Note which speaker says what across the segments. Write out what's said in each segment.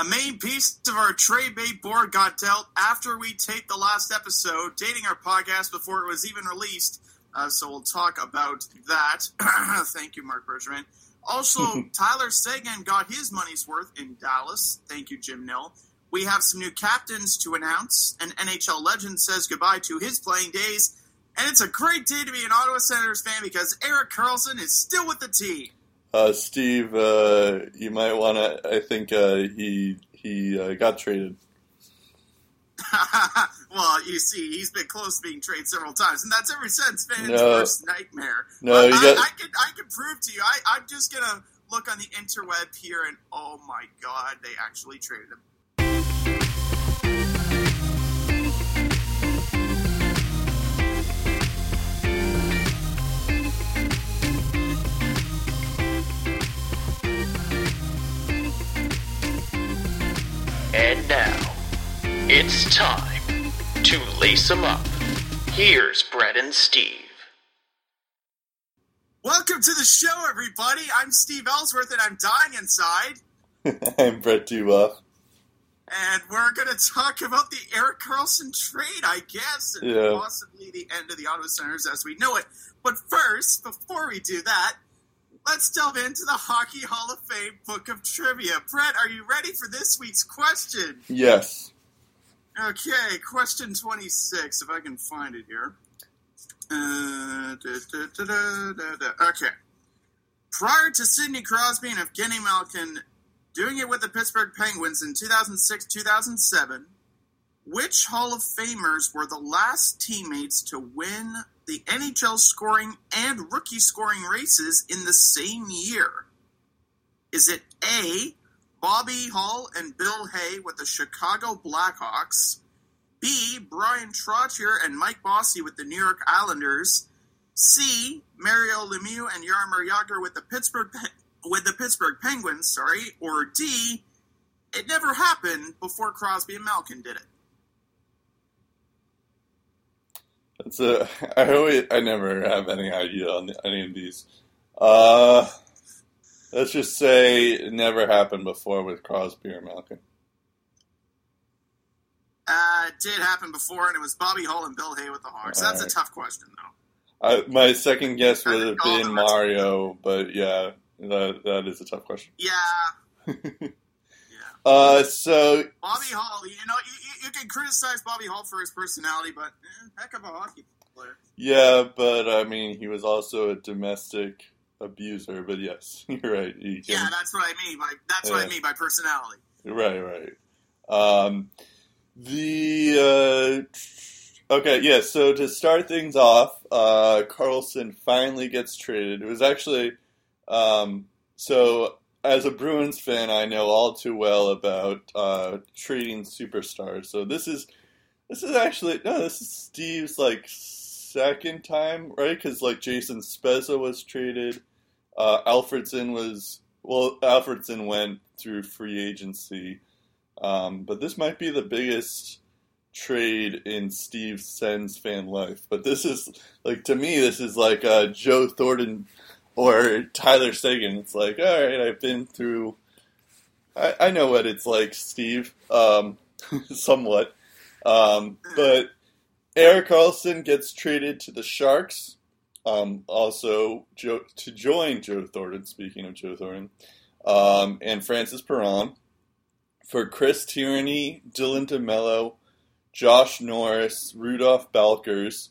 Speaker 1: A main piece of our trade bait board got dealt after we taped the last episode, dating our podcast before it was even released. Uh, so we'll talk about that. Thank you, Marc Bergevin. Also, Tyler Seguin got his money's worth in Dallas. Thank you, Jim Nill. We have some new captains to announce. An NHL legend says goodbye to his playing days. And it's a great day to be an Ottawa Senators fan because Erik Karlsson is still with the team.
Speaker 2: Uh, Steve, uh, you might want to. I think uh, he he uh, got traded.
Speaker 1: well, you see, he's been close to being traded several times, and that's ever since his
Speaker 2: No.
Speaker 1: worst nightmare.
Speaker 2: No,
Speaker 1: I,
Speaker 2: you
Speaker 1: I,
Speaker 2: got-
Speaker 1: I can I can prove to you. I, I'm just gonna look on the interweb here, and oh my god, they actually traded him.
Speaker 3: It's time to lace them up. Here's Brett and Steve.
Speaker 1: Welcome to the show, everybody. I'm Steve Ellsworth, and I'm dying inside.
Speaker 2: I'm Brett Dubuff.
Speaker 1: And we're going to talk about the Erik Karlsson trade, I guess, and
Speaker 2: Yeah.
Speaker 1: possibly the end of the Ottawa Senators as we know it. But first, before we do that, let's delve into the Hockey Hall of Fame Book of Trivia. Brett, are you ready for this week's question?
Speaker 2: Yes.
Speaker 1: Okay, question 26, if I can find it here. Uh, da, da, da. Okay. Prior to Sidney Crosby and Evgeny Malkin doing it with the Pittsburgh Penguins in 2006 2007, which Hall of Famers were the last teammates to win the NHL scoring and rookie scoring races in the same year? Is it A, Bobby Hull and Bill Hay with the Chicago Blackhawks. B. Bryan Trottier and Mike Bossy with the New York Islanders. C. Mario Lemieux and Jaromir Jagr with the Pittsburgh with the Pittsburgh Penguins. Sorry, or D. It never happened before Crosby and Malkin did it.
Speaker 2: That's a. I always. I never have any idea on any of these. Uh, let's just say it never happened before with Crosby or Malkin.
Speaker 1: Uh, it did happen before, and it was Bobby Hull and Bill Hay with the Hawks. That's a tough question, though.
Speaker 2: I, my second guess would have been Mario, but yeah, that that is a tough question.
Speaker 1: Yeah, yeah.
Speaker 2: Uh, so
Speaker 1: Bobby Hull. You know, you, you, you can criticize Bobby Hull for his personality, but eh, heck of a hockey player.
Speaker 2: yeah, but I mean, he was also a domestic abuser. But yes, you're right. You
Speaker 1: Yeah, that's what I mean by that's what I mean by personality.
Speaker 2: Right, right. Um, the uh, okay, yeah. So to start things off, uh, Karlsson finally gets traded. It was actually um, so. As a Bruins fan, I know all too well about uh, trading superstars. So this is this is actually no, this is Steve's like second time, right? Because like Jason Spezza was traded, uh, Alfredsson was well, Alfredsson went through free agency. Um, but this might be the biggest trade in Steve Sens fan life. But this is like to me, this is like uh, Joe Thornton or Tyler Seguin. It's like, all right, I've been through. I, I know what it's like, Steve, um, somewhat. Um, but Erik Karlsson gets traded to the Sharks. Um, also, Joe, to join Joe Thornton. Speaking of Joe Thornton, um, and Francis Perron for Chris Tierney, Dylan DeMelo, Josh Norris, Rudolph Balcers,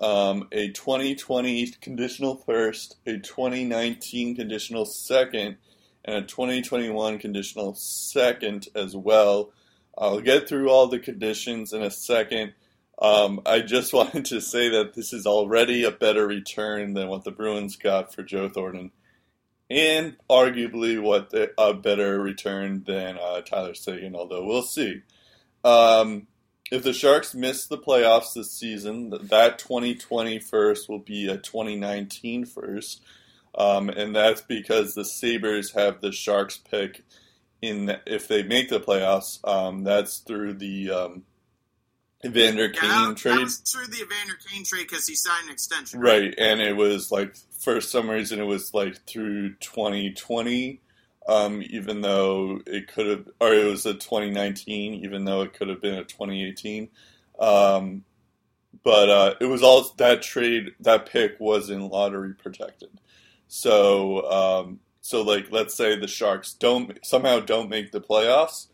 Speaker 2: um, a 2020 conditional first, a 2019 conditional second, and a 2021 conditional second as well. I'll get through all the conditions in a second. Um, I just wanted to say that this is already a better return than what the Bruins got for Joe Thornton and arguably what the, a better return than uh, Tyler Seguin, although we'll see. Um, if the Sharks miss the playoffs this season, that 2020 first will be a 2019 first, um, and that's because the Sabres have the Sharks pick in if they make the playoffs. Um, that's through the Evander
Speaker 1: Yeah,
Speaker 2: Kane
Speaker 1: that,
Speaker 2: trade.
Speaker 1: that was through the Evander Kane trade because he signed an extension.
Speaker 2: Right, and it was like for some reason it was like through 2020, um, even though it could have, or it was a 2019, even though it could have been a 2018. Um, but uh, it was all that trade, that pick was in lottery protected. So, um, so like, let's say the Sharks don't somehow don't make the playoffs.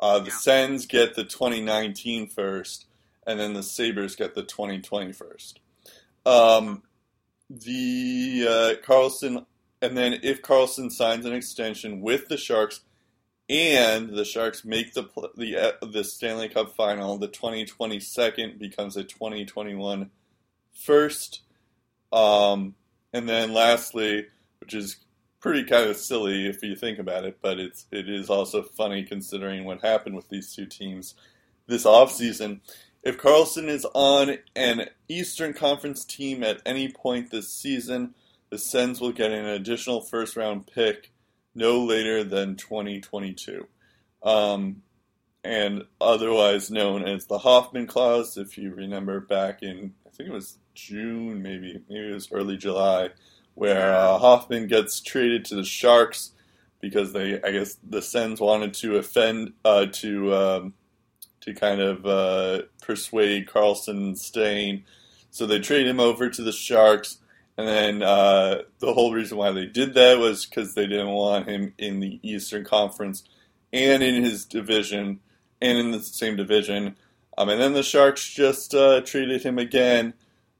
Speaker 2: Uh, the
Speaker 1: Yeah.
Speaker 2: Sens get the 2019 first, and then the Sabres get the 2020 first. Um, the uh, Karlsson, and then if Karlsson signs an extension with the Sharks, and the Sharks make the the uh, the Stanley Cup final, the 2020 second becomes a 2021 first. Um, and then lastly, which is pretty kind of silly if you think about it, but it's it is also funny considering what happened with these two teams this offseason. If Karlsson is on an Eastern Conference team at any point this season, the Sens will get an additional first round pick no later than 2022. Um, and otherwise known as the Hoffman Clause, if you remember back in, I think it was June, maybe, maybe it was early July, where uh, Hoffman gets traded to the Sharks because they, I guess, the Sens wanted to offend, uh, to um, to kind of uh, persuade Karlsson staying. So they trade him over to the Sharks. And then uh, the whole reason why they did that was because they didn't want him in the Eastern Conference and in his division and in the same division. Um, and then the Sharks just uh, treated him again,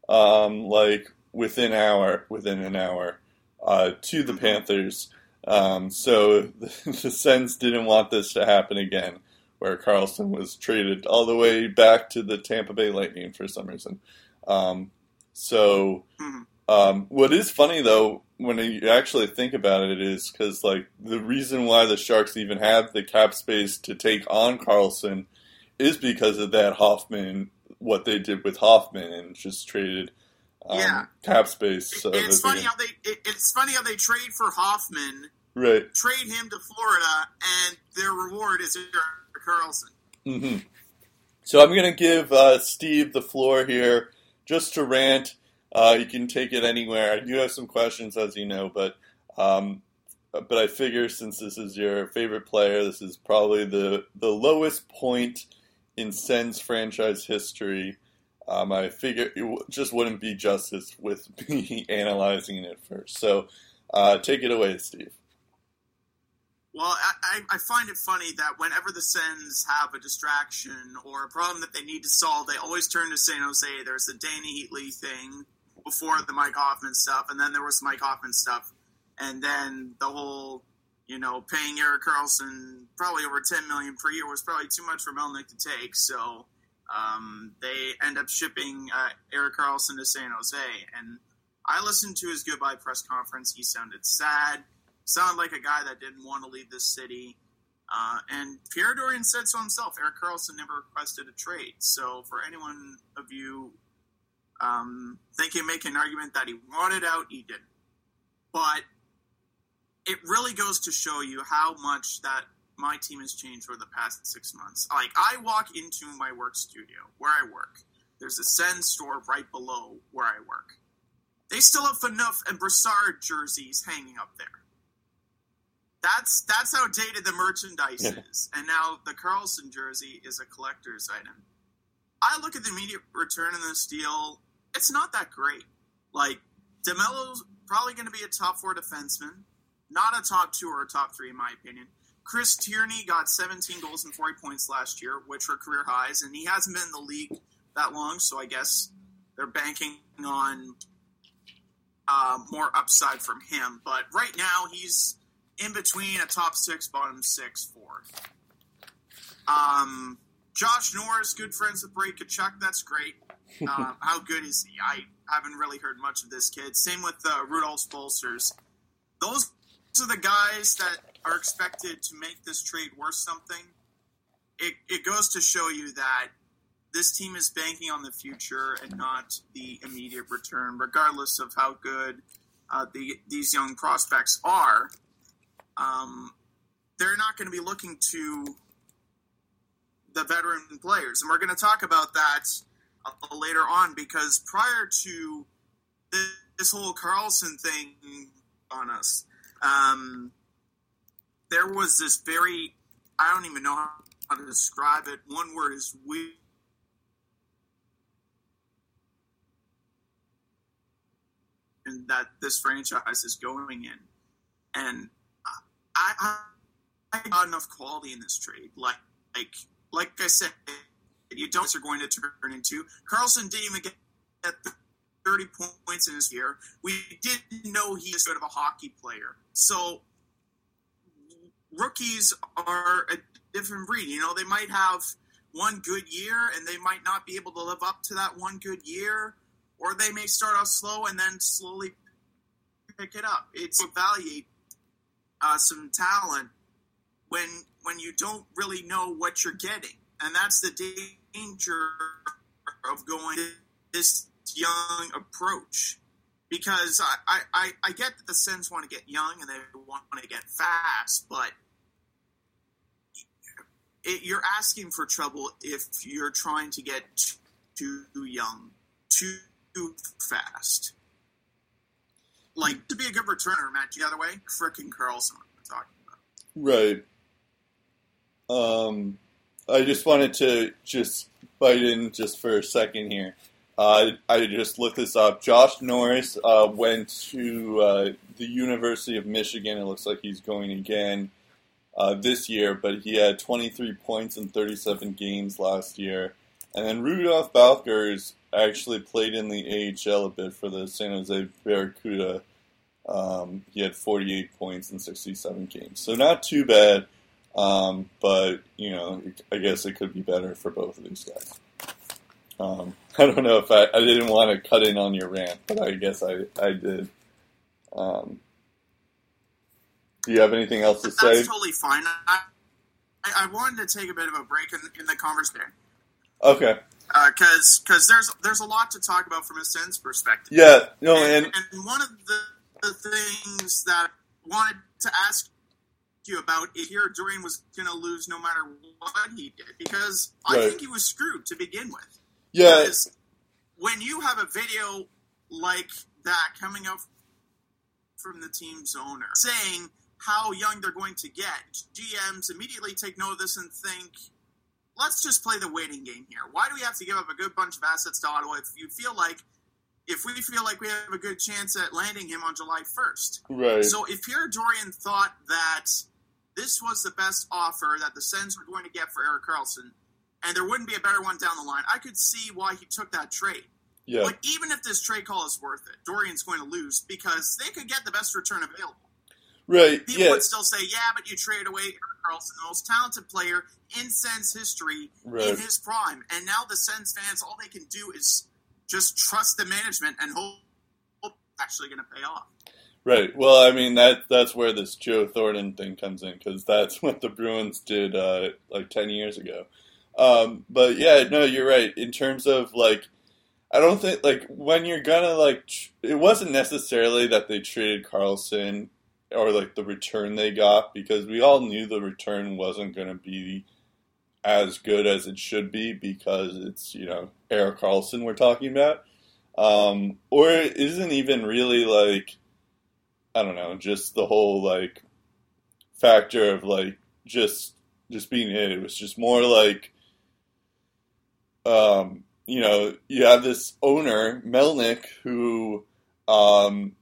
Speaker 2: um, like within hour, within an hour, uh, to the Panthers. Um, so the, the Sens didn't want this to happen again, where Karlsson was traded all the way back to the Tampa Bay Lightning for some reason. Um, so
Speaker 1: Mhm.
Speaker 2: um, what is funny though, when you actually think about it, is because like the reason why the Sharks even have the cap space to take on Karlsson is because of that Hoffman, what they did with Hoffman, and just traded um,
Speaker 1: Yeah.
Speaker 2: cap space. So
Speaker 1: it's funny how they it, it's funny how they trade for Hoffman,
Speaker 2: right.
Speaker 1: trade him to Florida, and their reward is Karlsson.
Speaker 2: hmm So I'm going to give uh, Steve the floor here just to rant. Uh, you can take it anywhere. I do have some questions, as you know, but um, but I figure since this is your favorite player, this is probably the the lowest point in Sens franchise history. Um, I figure it just wouldn't be justice with me analyzing it first. So uh, take it away, Steve.
Speaker 1: Well, I, I, I find it funny that whenever the Sens have a distraction or a problem that they need to solve, they always turn to San Jose. There's the Dany Heatley thing before the Mike Hoffman stuff, and then there was Mike Hoffman stuff, and then the whole, you know, paying Erik Karlsson probably over 10 million per year was probably too much for Melnyk to take. So um, they end up shipping uh, Erik Karlsson to San Jose, and I listened to his goodbye press conference. He sounded sad sounded like a guy that didn't want to leave this city. Uh, and Pierre Dorion said so himself. Erik Karlsson never requested a trade. So for anyone of you um, thinking, making an argument that he wanted out, he didn't. But it really goes to show you how much that my team has changed over the past six months. Like I walk into my work studio where I work. There's a Sen store right below where I work. They still have Phaneuf and Brassard jerseys hanging up there. That's that's how dated the merchandise
Speaker 2: Yeah.
Speaker 1: is. And now the Karlsson jersey is a collector's item. I look at the immediate return on this deal. It's not that great. Like DeMelo's probably going to be a top four defenseman, not a top two or a top three in my opinion. Chris Tierney got 17 goals and 40 points last year, which were career highs, and he hasn't been in the league that long. So I guess they're banking on uh, more upside from him. But right now, he's in between a top six, bottom six, fourth. Um, Josh Norris, good friends with Brady Tkachuk. That's great. Uh, how good is he? I haven't really heard much of this kid. Same with uh, Rudolph Balcers. Those are the guys that are expected to make this trade worth something. It, it goes to show you that this team is banking on the future and not the immediate return, regardless of how good uh, the, these young prospects are. Um, they're not going to be looking to the veteran players, and we're going to talk about that later on because prior to this, this whole Karlsson thing on us, um, there was this very I don't even know how to describe it. One word is weird. And that this franchise is going in, and I, I, I got enough quality in this trade. Like, like, like I said, you don't are going to turn into. Karlsson didn't even get 30 points in his year. We didn't know he's sort of a hockey player. So rookies are a different breed. You know, they might have one good year and they might not be able to live up to that one good year, or they may start off slow and then slowly pick it up. It's evaluate uh, some talent when when you don't really know what you're getting, and that's the danger of going this young approach. Because I, I, I get that the Sens want to get young and they want to get fast, but it, you're asking for trouble if you're trying to get too young, too fast. Like to be a good returner, Matt. The other way, fricking Karlsson. I'm talking about.
Speaker 2: Right. Um, I just wanted to just bite in just for a second here. Uh, I just looked this up. Josh Norris uh, went to uh, the University of Michigan. It looks like he's going again uh, this year, but he had 23 points in 37 games last year. And then Rudolph Balcers actually played in the AHL a bit for the San Jose Barracuda. Um, he had 48 points in 67 games. So not too bad, um, but, you know, I guess it could be better for both of these guys. Um, I don't know if I, I didn't want to cut in on your rant, but I guess I, I did. Um, do you have anything else to say?
Speaker 1: That's totally fine. I, I wanted to take a bit of a break in, in the conversation.
Speaker 2: Okay.
Speaker 1: Because uh, because there's there's a lot to talk about from a Sens perspective.
Speaker 2: Yeah. No. And,
Speaker 1: and, and one of the, the things that I wanted to ask you about if your Dorion was going to lose no matter what he did because I think he was screwed to begin with.
Speaker 2: Yeah.
Speaker 1: Because when you have a video like that coming out from the team's owner saying how young they're going to get, GMs immediately take note of this and think, let's just play the waiting game here. Why do we have to give up a good bunch of assets to Ottawa if you feel like if we feel like we have a good chance at landing him on July 1st?
Speaker 2: Right.
Speaker 1: So if Pierre Dorion thought that this was the best offer that the Sens were going to get for Erik Karlsson, and there wouldn't be a better one down the line, I could see why he took that trade.
Speaker 2: Yeah.
Speaker 1: But even if this trade call is worth it, Dorion's going to lose because they could get the best return available.
Speaker 2: Right.
Speaker 1: People
Speaker 2: yeah.
Speaker 1: would still say, yeah, but you traded away Erik Karlsson, the most talented player in Sens history
Speaker 2: right.
Speaker 1: in his prime. And now the Sens fans, all they can do is just trust the management and hope, hope it's actually going to pay off.
Speaker 2: Right. Well, I mean that that's where this Joe Thornton thing comes in because that's what the Bruins did uh, like ten years ago. Um, but yeah, no, you're right. In terms of like, I don't think like when you're gonna like, tr- it wasn't necessarily that they traded Karlsson or like the return they got because we all knew the return wasn't going to be as good as it should be because it's you know Erik Karlsson we're talking about, um, or it isn't even really like I don't know just the whole like factor of like just just being it. It was just more like um, you know you have this owner Melnyk who um,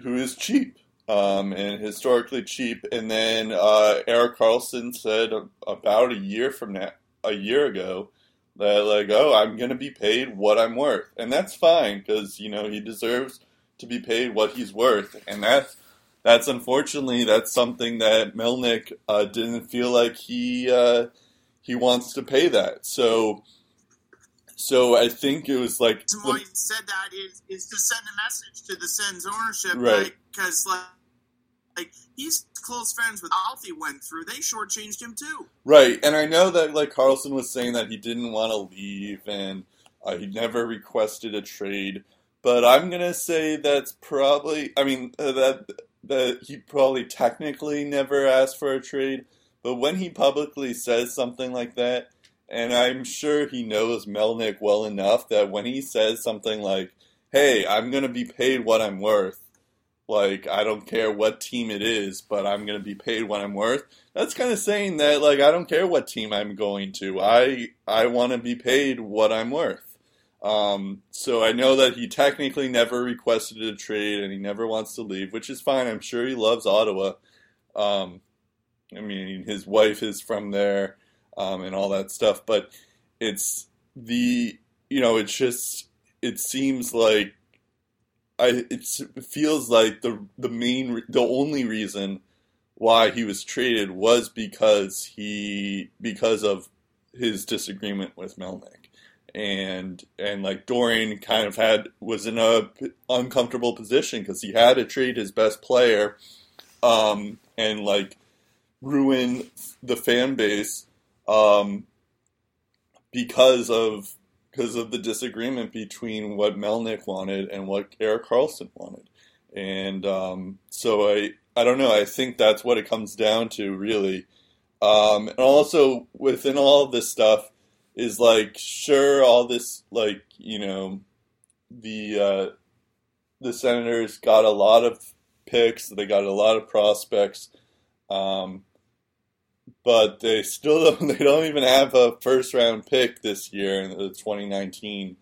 Speaker 2: who is cheap um, and historically cheap. And then uh, Erik Karlsson said about a year from now, a year ago, that like, oh, I'm going to be paid what I'm worth, and that's fine because you know he deserves to be paid what he's worth, and that's that's unfortunately that's something that Melnyk uh, didn't feel like he uh, he wants to pay that. So. So I think it was like
Speaker 1: the why he said that is is to send a message to the Sens ownership,
Speaker 2: Right.
Speaker 1: Because like, like he's close friends with Alfie went through. They shortchanged him too.
Speaker 2: Right, and I know that like Karlsson was saying that he didn't want to leave and uh, he never requested a trade, but I'm gonna say that's probably. I mean uh, that that he probably technically never asked for a trade, but when he publicly says something like that, and I'm sure he knows Melnyk well enough that when he says something like, "Hey, I'm gonna be paid what I'm worth," like I don't care what team it is, but I'm going to be paid what I'm worth. That's kind of saying that like I don't care what team I'm going to. I I want to be paid what I'm worth. Um, so I know that he technically never requested a trade and he never wants to leave, which is fine. I'm sure he loves Ottawa. Um, I mean, his wife is from there um, and all that stuff, but it's the you know it's just it seems like I it feels like the the main the only reason why he was traded was because he because of his disagreement with Melnyk. And and like Dorion kind of had was in a uncomfortable position because he had to trade his best player um, and like ruin the fan base um, because of because of the disagreement between what Melnyk wanted and what Erik Karlsson wanted. And um, so I, I don't know. I think that's what it comes down to, really. Um, and also within all this stuff is like, sure, all this like you know, the uh, the Senators got a lot of picks. They got a lot of prospects. Um, but they still don't, they don't even have a first round pick this year in the 2019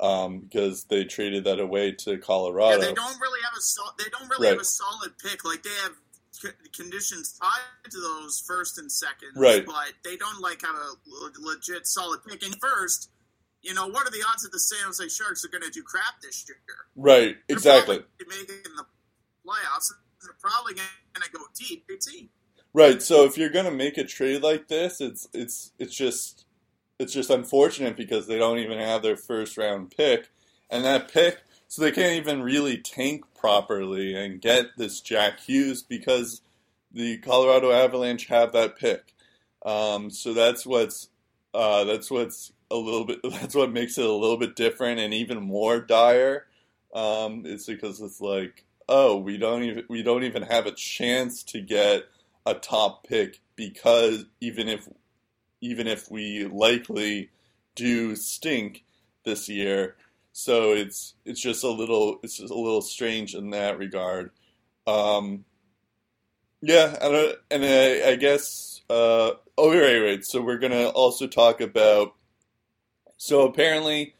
Speaker 2: um, because they traded that away to Colorado.
Speaker 1: Yeah, they don't really have a sol- they don't really
Speaker 2: Right.
Speaker 1: have a solid pick. Like they have c- conditions tied to those first and second,
Speaker 2: Right.
Speaker 1: But they don't like have a legit solid pick. And first, you know, what are the odds that the San Jose Sharks are going to do crap this year?
Speaker 2: Right, exactly.
Speaker 1: making the playoffs. They're probably going to go deep. Big team.
Speaker 2: Right. So if you're gonna make a trade like this, it's it's it's just it's just unfortunate because they don't even have their first round pick, and that pick, so they can't even really tank properly and get this Jack Hughes because the Colorado Avalanche have that pick. Um, so that's what's uh, that's what's a little bit that's what makes it a little bit different and even more dire. Um, it's because it's like oh we don't even we don't even have a chance to get a top pick because even if even if we likely do stink this year, so it's it's just a little it's just a little strange in that regard. Um, yeah, and I, I guess uh, oh right right. So we're gonna also talk about. So apparently,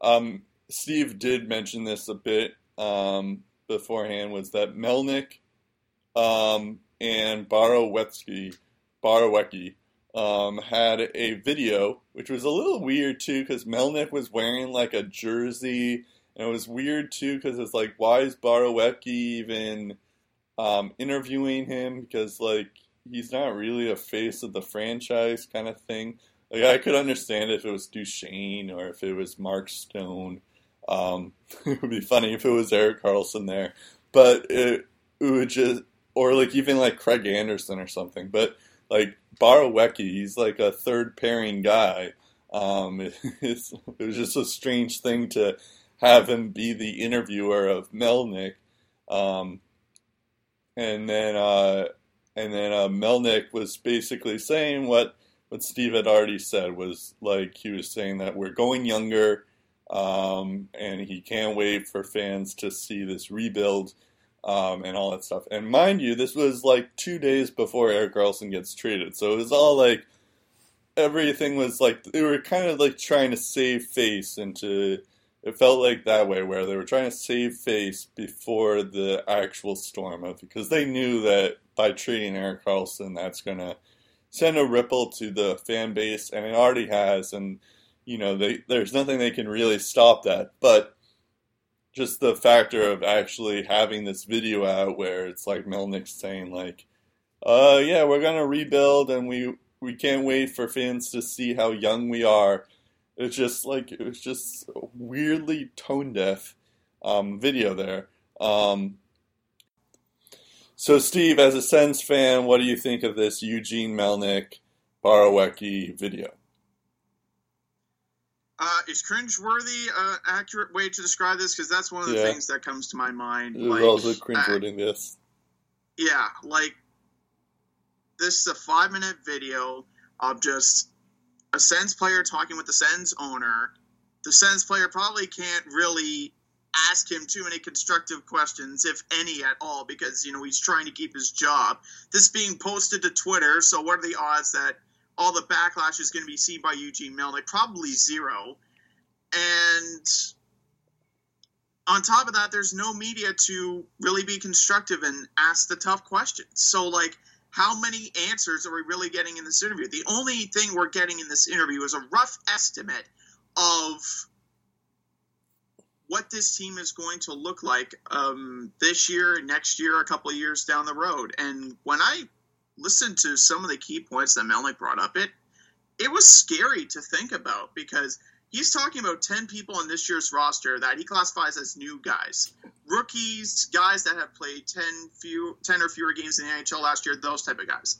Speaker 2: um, Steve did mention this a bit um, beforehand. Was that Melnyk um, and Borowetsky, Borowiecki um, had a video, which was a little weird too, because Melnyk was wearing like a jersey, and it was weird too, because it's like, why is Borowiecki even um, interviewing him? Because like he's not really a face of the franchise, kind of thing. Like I could understand if it was Duchene or if it was Mark Stone. Um, it would be funny if it was Erik Karlsson there, but it, it would just or like even like Craig Anderson or something. But like Borowiecki, he's like a third pairing guy. Um, it, it was just a strange thing to have him be the interviewer of Melnyk. Um, and then uh, and then uh, Melnyk was basically saying what what Steve had already said was like he was saying that we're going younger. Um, and he can't wait for fans to see this rebuild um, and all that stuff. And mind you, this was like two days before Erik Karlsson gets traded, so it was all like everything was like they were kind of like trying to save face into. It felt like that way where they were trying to save face before the actual storm of because they knew that by trading Erik Karlsson, that's gonna send a ripple to the fan base, and it already has. And you know, they there's nothing they can really stop that, but just the factor of actually having this video out where it's like Melnyk saying like, "Uh, yeah, we're gonna rebuild, and we we can't wait for fans to see how young we are." It's just like it was just a weirdly tone deaf um, video there. Um, so, Steve, as a Sens fan, what do you think of this Eugene Melnyk Borowiecki video?
Speaker 1: Uh, is cringeworthy uh, accurate way to describe this? Because that's one of the
Speaker 2: Yeah.
Speaker 1: things that comes to my mind.
Speaker 2: It
Speaker 1: Like,
Speaker 2: also
Speaker 1: uh,
Speaker 2: cringeworthy in this.
Speaker 1: yeah, like this is a five minute video of just a Sens player talking with the Sens owner. The Sens player probably can't really ask him too many constructive questions, if any at all, because you know he's trying to keep his job. This being posted to Twitter, so what are the odds that all the backlash is going to be seen by Eugene Melnyk? Probably zero. And on top of that, there's no media to really be constructive and ask the tough questions. So, like, how many answers are we really getting in this interview? The only thing we're getting in this interview is a rough estimate of what this team is going to look like um, this year, next year, a couple of years down the road. And when I listened to some of the key points that Melnyk brought up, it it was scary to think about because he's talking about 10 people on this year's roster that he classifies as new guys. Rookies guys that have played 10 few 10 or fewer games in the nhl last year those type of guys.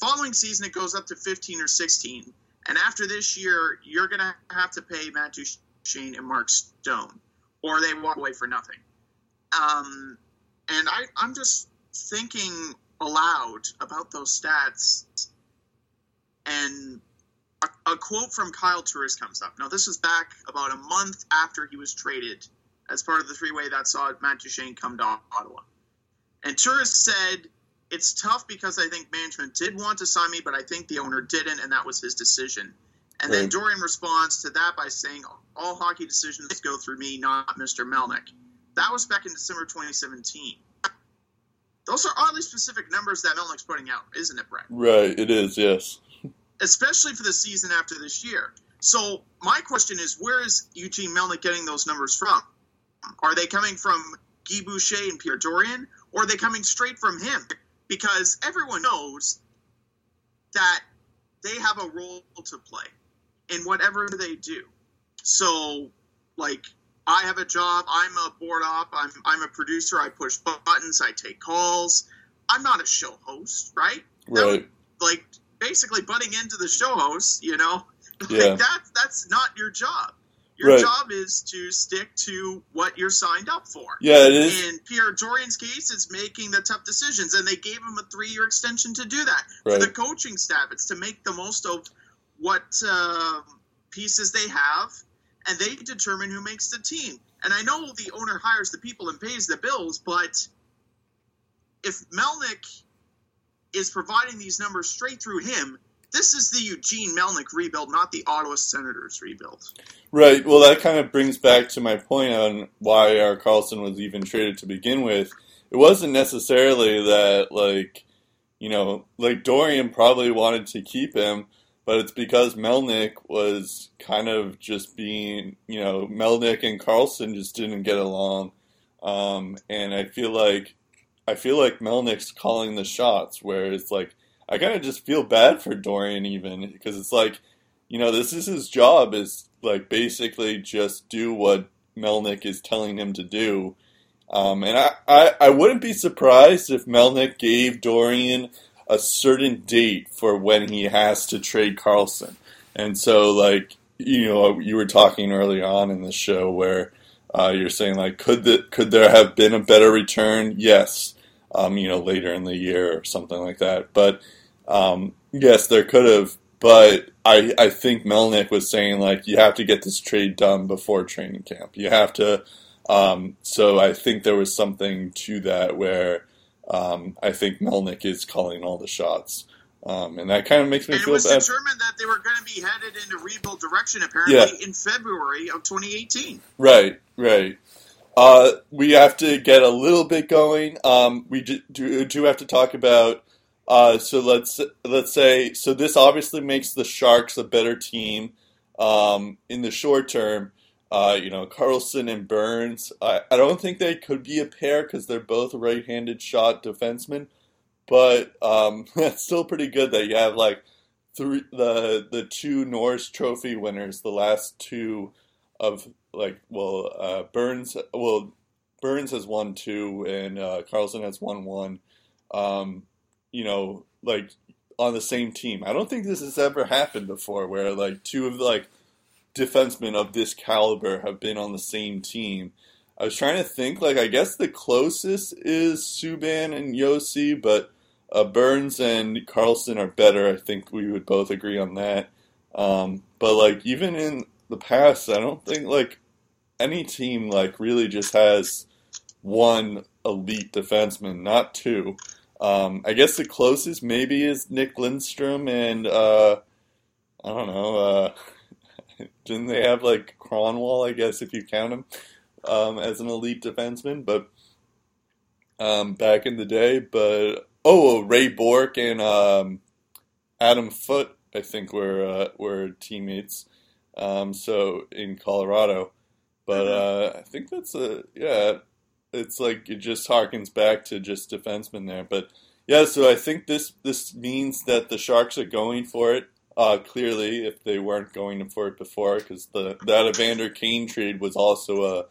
Speaker 1: Following season it goes up to 15 or 16 and after this year you're going to have to pay matt duchene and mark stone or they walk away for nothing. Um, and I, i'm just thinking aloud about those stats and a, a quote from Kyle Turris comes up. Now, this was back about a month after he was traded as part of the three way that saw Matt Duchene come to Ottawa. And Turris said, It's tough because I think management did want to sign me, but I think the owner didn't, and that was his decision. And right. then Dorion responds to that by saying, All hockey decisions go through me, not Mr. Melnyk. That was back in December 2017. Those are oddly specific numbers that Melnyk's putting out, isn't it, Brett?
Speaker 2: Right, it is, yes
Speaker 1: especially for the season after this year. So my question is, where is Eugene Melnyk getting those numbers from? Are they coming from Guy Boucher and Pierre Dorion, or are they coming straight from him? Because everyone knows that they have a role to play in whatever they do. So, like, I have a job. I'm a board op. I'm, I'm a producer. I push buttons. I take calls. I'm not a show host, right?
Speaker 2: Right. Would,
Speaker 1: like, basically butting into the show host, you know? Yeah. Like that's that's not your job. Your right. job is to stick to what you're signed up for.
Speaker 2: Yeah, it is.
Speaker 1: In Pierre Dorion's case, it's making the tough decisions, and they gave him a three year extension to do that. Right. For the coaching staff, it's to make the most of what uh, pieces they have, and they determine who makes the team. And I know the owner hires the people and pays the bills, but if Melnyk is providing these numbers straight through him. This is the Eugene Melnyk rebuild, not the Ottawa Senators rebuild.
Speaker 2: Right. Well, that kind of brings back to my point on why our Karlsson was even traded to begin with. It wasn't necessarily that, like, you know, like Dorion probably wanted to keep him, but it's because Melnyk was kind of just being, you know, Melnyk and Karlsson just didn't get along. Um, and I feel like I feel like Melnyk's calling the shots, where it's like I kind of just feel bad for Dorion even because it's like, you know, this is his job is like basically just do what Melnyk is telling him to do. Um, and I, I, I wouldn't be surprised if Melnyk gave Dorion a certain date for when he has to trade Karlsson. And so, like, you know, you were talking early on in the show where uh, you're saying like, could the, could there have been a better return? Yes, um, you know, later in the year or something like that. But um, yes, there could have. But I I think Melnyk was saying like you have to get this trade done before training camp. You have to. Um, so I think there was something to that where um, I think Melnyk is calling all the shots. Um, and that kind of makes me
Speaker 1: and
Speaker 2: feel
Speaker 1: bad.
Speaker 2: It
Speaker 1: was determined that they were going to be headed in a rebuild direction, apparently, yeah. in February of 2018.
Speaker 2: Right, right. Uh, we have to get a little bit going. Um, we do, do, have to talk about. Uh, so let's let's say so. This obviously makes the Sharks a better team um, in the short term. Uh, you know, Karlsson and Burns. I, I don't think they could be a pair because they're both right-handed shot defensemen but um, that's still pretty good that you have like three the the two Norris Trophy winners, the last two of like well uh, Burns well Burns has won two and uh, Karlsson has won one. Um, you know, like on the same team. I don't think this has ever happened before, where like two of like defensemen of this caliber have been on the same team. I was trying to think, like, I guess the closest is Subban and Josi, but uh, Burns and Karlsson are better. I think we would both agree on that. Um, but, like, even in the past, I don't think, like, any team like really just has one elite defenseman, not two. Um, I guess the closest maybe is Nick Lindstrom and uh, I don't know. Uh, didn't they have like Kronwall? I guess if you count him um, as an elite defenseman, but um, back in the day. But oh, Ray Bourque and um, Adam Foote, I think were uh, were teammates. Um, so in Colorado, but uh, I think that's a yeah. It's like it just harkens back to just defensemen there, but yeah. So I think this this means that the Sharks are going for it. Uh, clearly, if they weren't going for it before, because the that Evander Kane trade was also a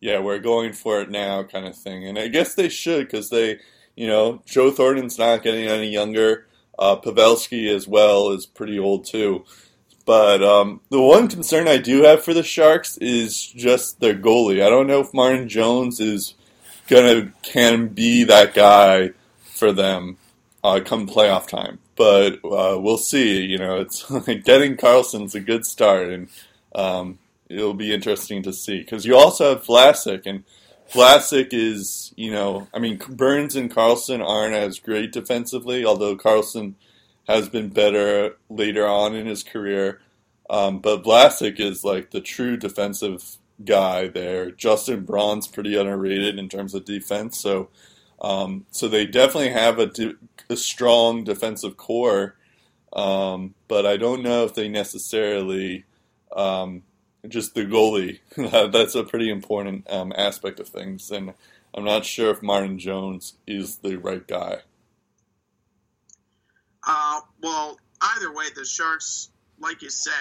Speaker 2: yeah, we're going for it now kind of thing, and I guess they should because they, you know, Joe Thornton's not getting any younger. Uh, Pavelski as well is pretty old too. But um, the one concern I do have for the Sharks is just their goalie. I don't know if Martin Jones is gonna can be that guy for them uh, come playoff time. But uh, we'll see. You know, it's getting Karlsson's a good start, and um, it'll be interesting to see because you also have Vlasic, and Vlasic is you know, I mean, Burns and Karlsson aren't as great defensively, although Karlsson has been better later on in his career. Um, but Vlasic is like the true defensive guy there. Justin Braun's pretty underrated in terms of defense, so um, so they definitely have a, de- a strong defensive core. Um, but I don't know if they necessarily um, just the goalie. That's a pretty important um, aspect of things, and I'm not sure if Martin Jones is the right guy.
Speaker 1: Uh, well, either way, the Sharks, like you said,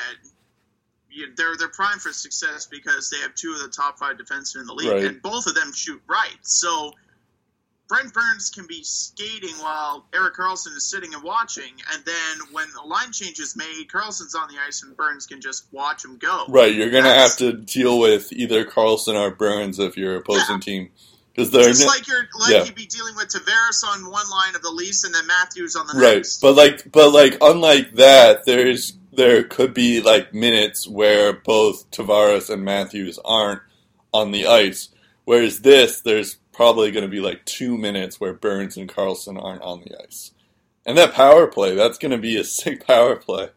Speaker 1: you, they're they're primed for success because they have two of the top five defensemen in the league,
Speaker 2: Right.
Speaker 1: and both of them shoot right. So Brent Burns can be skating while Erik Karlsson is sitting and watching, and then when the line change is made, Karlsson's on the ice and Burns can just watch him go.
Speaker 2: Right, you're gonna have to deal with either Karlsson or Burns if you're opposing
Speaker 1: Yeah.
Speaker 2: team because they're
Speaker 1: Just like you're like
Speaker 2: yeah.
Speaker 1: you'd be dealing with Tavares on one line of the Leafs and then Matthews on the
Speaker 2: right.
Speaker 1: next.
Speaker 2: But like, but like, unlike that, there's there could be like minutes where both Tavares and Matthews aren't on the ice, whereas this there's probably going to be like two minutes where Burns and Karlsson aren't on the ice, and that power play that's going to be a sick power play.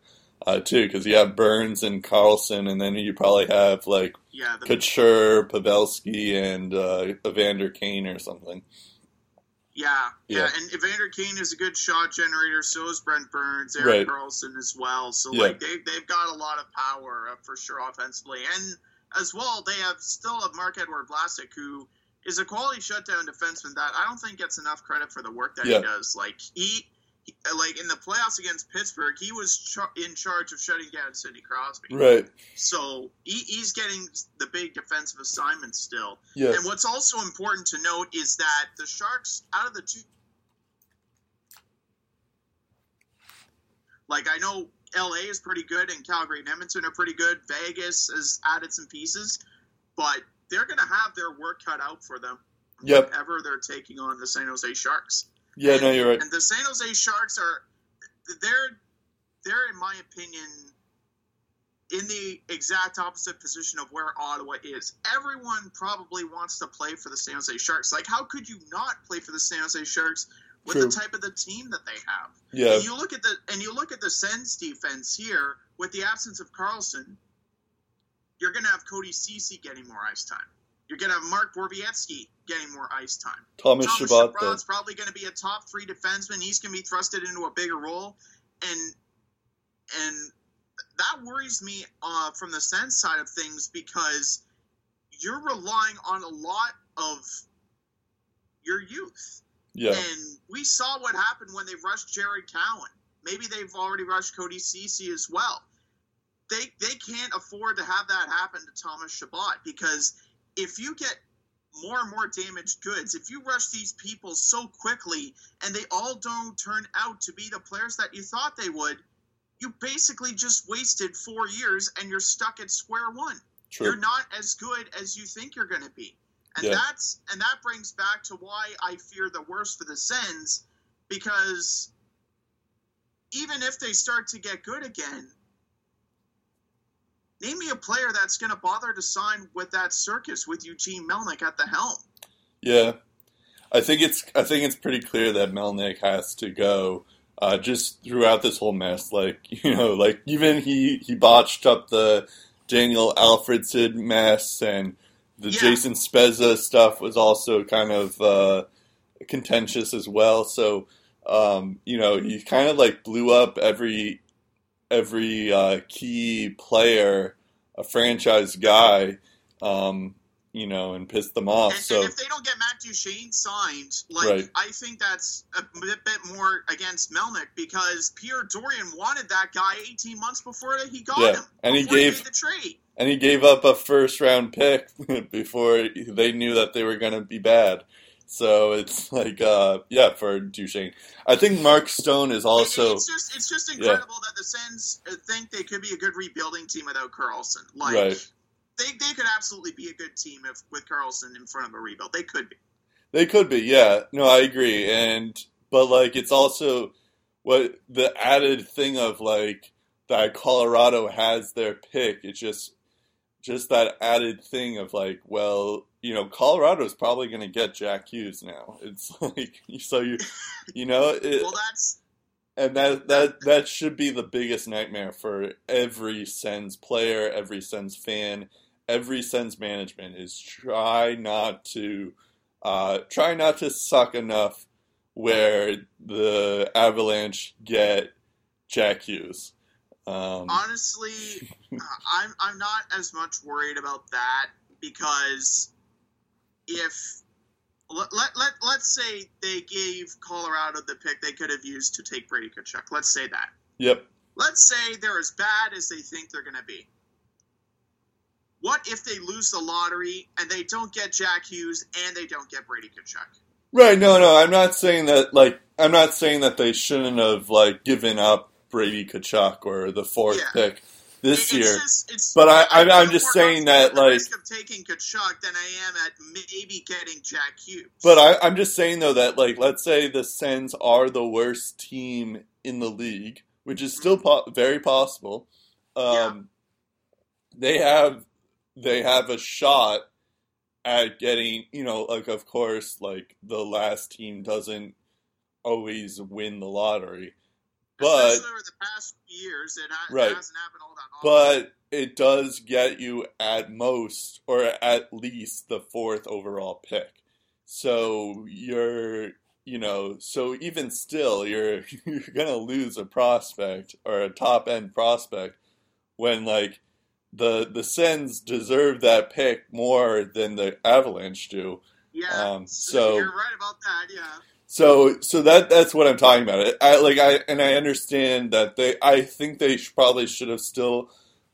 Speaker 2: Uh, too, because you have Burns and Karlsson, and then you probably have like
Speaker 1: yeah, the,
Speaker 2: Couture, Pavelski, and uh, Evander Kane or something.
Speaker 1: yeah, yeah,
Speaker 2: Yeah.
Speaker 1: And Evander Kane is a good shot generator. So is Brent Burns, Erik
Speaker 2: Right.
Speaker 1: Karlsson as well. So
Speaker 2: Yeah.
Speaker 1: like they they've got a lot of power uh, for sure offensively, and as well they have still have Marc-Edouard Vlasic who is a quality shutdown defenseman that I don't think gets enough credit for the work that
Speaker 2: Yeah.
Speaker 1: he does. Like he. he- Like in the playoffs against Pittsburgh, he was char- in charge of shutting down Sidney Crosby.
Speaker 2: Right.
Speaker 1: So he, he's getting the big defensive assignments still.
Speaker 2: Yeah.
Speaker 1: And what's also important to note is that the Sharks, out of the two, like I know LA is pretty good and Calgary and Edmonton are pretty good. Vegas has added some pieces, but they're going to have their work cut out for them
Speaker 2: Yep.
Speaker 1: whenever they're taking on the San Jose Sharks.
Speaker 2: Yeah. No, you're right.
Speaker 1: And the San Jose Sharks are they're they're in my opinion in the exact opposite position of where Ottawa is. Everyone probably wants to play for the San Jose Sharks. Like how could you not play for the San Jose Sharks with
Speaker 2: True.
Speaker 1: the type of the team that they have?
Speaker 2: Yeah.
Speaker 1: And you look at the and you look at the Sens defense here with the absence of Karlsson, you're going to have Cody Ceci getting more ice time. You're going to have Mark Borowiecki getting more ice time.
Speaker 2: Thomas,
Speaker 1: Thomas
Speaker 2: Chabot.
Speaker 1: Chabot's probably going to be a top three defenseman. He's going to be thrusted into a bigger role, and and that worries me uh, from the sense side of things because you're relying on a lot of your youth,
Speaker 2: Yeah.
Speaker 1: and we saw what happened when they rushed Jared Cowen. Maybe they've already rushed Cody Ceci as well. They they can't afford to have that happen to Thomas Chabot because if you get more and more damaged goods. If you rush these people so quickly and they all don't turn out to be the players that you thought they would, you basically just wasted four years and you're stuck at square one.
Speaker 2: True.
Speaker 1: You're not as good as you think you're going to be. And
Speaker 2: Yeah.
Speaker 1: that's and that brings back to why I fear the worst for the Sens because even if they start to get good again, name me a player that's going to bother to sign with that circus with Eugene Melnyk at the helm.
Speaker 2: Yeah, I think it's I think it's pretty clear that Melnyk has to go. Uh, just throughout this whole mess, like you know, like even he he botched up the Daniel Alfredsson mess, and the
Speaker 1: Yeah.
Speaker 2: Jason Spezza stuff was also kind of uh, contentious as well. So um, you know, he kind of like blew up every every uh, key player, a franchise guy, um, you know, and piss them off.
Speaker 1: And,
Speaker 2: so
Speaker 1: and if they don't get Matt Duchene signed, like
Speaker 2: Right.
Speaker 1: I think that's a bit, bit more against Melnyk because Pierre Dorion wanted that guy 18 months before he got
Speaker 2: Yeah,
Speaker 1: him.
Speaker 2: and he gave-
Speaker 1: made the trade.
Speaker 2: and he gave up a first round pick before they knew that they were going to be bad. So it's like, uh, yeah, for Duchene. I think Mark Stone is also,
Speaker 1: it's just it's just incredible that the Sens uh, think they could be a good rebuilding team without Karlsson. Like
Speaker 2: Right.
Speaker 1: they, they could absolutely be a good team if with Karlsson in front of a rebuild. They could be.
Speaker 2: they could be, yeah. No, I agree. And, but like, it's also what the added thing of like that Colorado has their pick. It's just, just that added thing of like, well, you know, Colorado's probably going to get Jack Hughes now. It's like, so you, you know, it,
Speaker 1: Well, that's
Speaker 2: And that that that should be the biggest nightmare for every Sens player, every Sens fan, every Sens management is try not to uh, try not to suck enough where the Avalanche get Jack Hughes. Um,
Speaker 1: honestly, I'm I'm not as much worried about that because if let, let, let let's say they gave Colorado the pick they could have used to take Brady Tkachuk. Let's say that.
Speaker 2: yep.
Speaker 1: Let's say they're as bad as they think they're going to be. What if they lose the lottery and they don't get Jack Hughes and they don't get Brady Tkachuk?
Speaker 2: Right. No. No. I'm not saying that. Like, I'm not saying that they shouldn't have like given up Brady Tkachuk or the fourth
Speaker 1: Yeah.
Speaker 2: pick this
Speaker 1: It-
Speaker 2: year.
Speaker 1: Just, it's,
Speaker 2: But I- I-
Speaker 1: feel
Speaker 2: I'm just saying that,
Speaker 1: the
Speaker 2: like-
Speaker 1: risk of taking Tkachuk than I am at maybe getting Jack Hughes.
Speaker 2: But I, I'm just saying though that like let's say the Sens are the worst team in the league, which is still po- very possible. Um, They have they have a shot at getting you know like of course like the last team doesn't always win the lottery, but
Speaker 1: Especially over the past years, it, ha-
Speaker 2: Right.
Speaker 1: it hasn't happened all that often.
Speaker 2: but it does get you at most or at least the fourth overall pick. So you're, you know, so even still, you're you're gonna lose a prospect or a top end prospect when like the the Sens deserve that pick more than the Avalanche do.
Speaker 1: yeah,
Speaker 2: um, so-
Speaker 1: you're right about that. Yeah,
Speaker 2: So so that that's what I'm talking about. I like I and I understand that they I think they probably should have still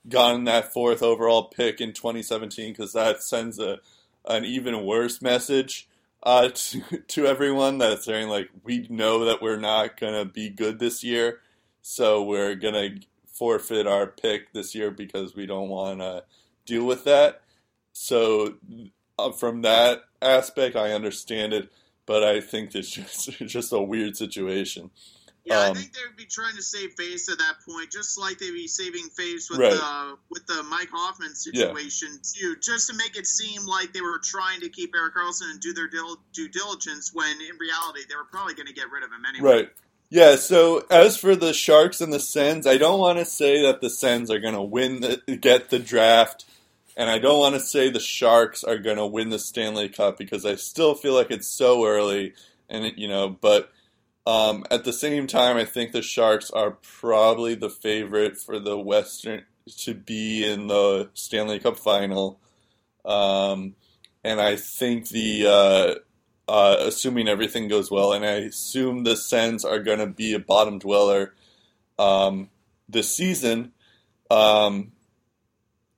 Speaker 2: gotten that fourth overall pick in 2017 because that sends a an even worse message uh, to to everyone that's saying like we know that we're not gonna be good this year, so we're gonna forfeit our pick this year because we don't want to deal with that. So uh, from that aspect, I understand it but I think it's just just a weird situation.
Speaker 1: yeah.
Speaker 2: Um,
Speaker 1: I think they would be trying to save face at that point, just like they'd be saving face with
Speaker 2: Right.
Speaker 1: the with the Mike Hoffman situation too, just to make it seem like they were trying to keep Erik Karlsson and do their dil- due diligence when in reality they were probably going to get rid of him anyway.
Speaker 2: Right. Yeah, so as for the Sharks and the Sens, I don't want to say that the Sens are going to win the get the draft and I don't want to say the Sharks are going to win the Stanley Cup because I still feel like it's so early and you know, but um, at the same time I think the Sharks are probably the favorite for the Western to be in the Stanley Cup final. Um, and I think the uh, uh, assuming everything goes well, and I assume the Sens are going to be a bottom dweller um, this season. Um,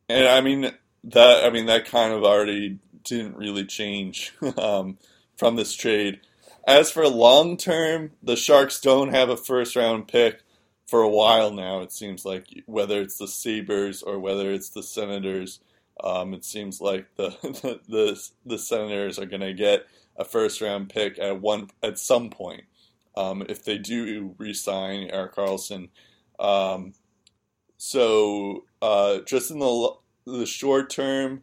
Speaker 2: and I mean that I mean that kind of already didn't really change um, from this trade. As for long term, the Sharks don't have a first round pick for a while now. It seems like whether it's the Sabres or whether it's the Senators, um, it seems like the the the, Senators are going to get a first round pick at one at some point um, if they do re-sign Erik Karlsson. Um, So uh, just in the the short term,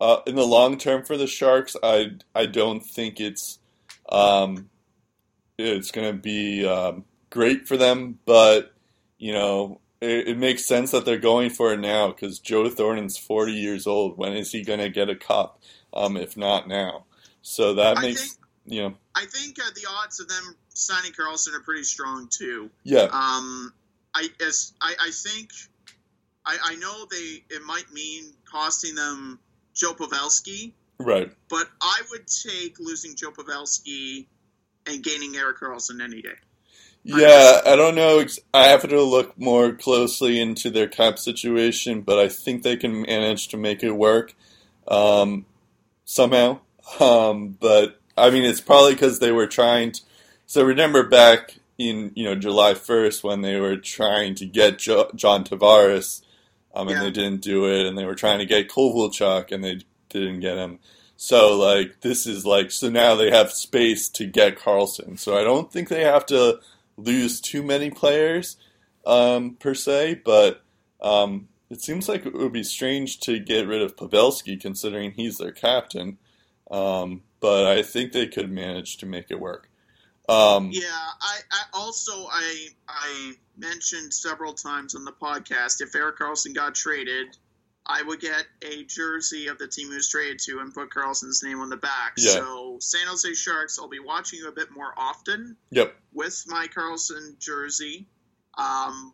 Speaker 2: uh, in the long term for the Sharks, I I don't think it's um, it's going to be um, great for them. But you know, it, it makes sense that they're going for it now because Joe Thornton's forty years old. When is he going to get a cup? Um, if not now, so that makes
Speaker 1: think
Speaker 2: you know,
Speaker 1: I think uh, the odds of them signing Karlsson are pretty strong too.
Speaker 2: yeah,
Speaker 1: Um, I as I, I think I, I know they it might mean costing them Joe Pavelski,
Speaker 2: right.
Speaker 1: but I would take losing Joe Pavelski and gaining Erik Karlsson any day.
Speaker 2: Yeah, I don't know. I have to look more closely into their cap situation, but I think they can manage to make it work um, somehow. Um, but I mean, it's probably because they were trying. To, so remember back in you know July first when they were trying to get jo- John Tavares, um, and
Speaker 1: Yeah.
Speaker 2: they didn't do it, and they were trying to get Kovalchuk, and they didn't get him. So like this is like so now they have space to get Karlsson. So I don't think they have to lose too many players um, per se, but um, it seems like it would be strange to get rid of Pavelski considering he's their captain. Um, but I think they could manage to make it work. Um,
Speaker 1: Yeah, I, I also I I mentioned several times on the podcast if Erik Karlsson got traded, I would get a jersey of the team he was traded to and put Karlsson's name on the back.
Speaker 2: Yeah.
Speaker 1: So San Jose Sharks, I'll be watching you a bit more often
Speaker 2: Yep.
Speaker 1: with my Karlsson jersey. Um,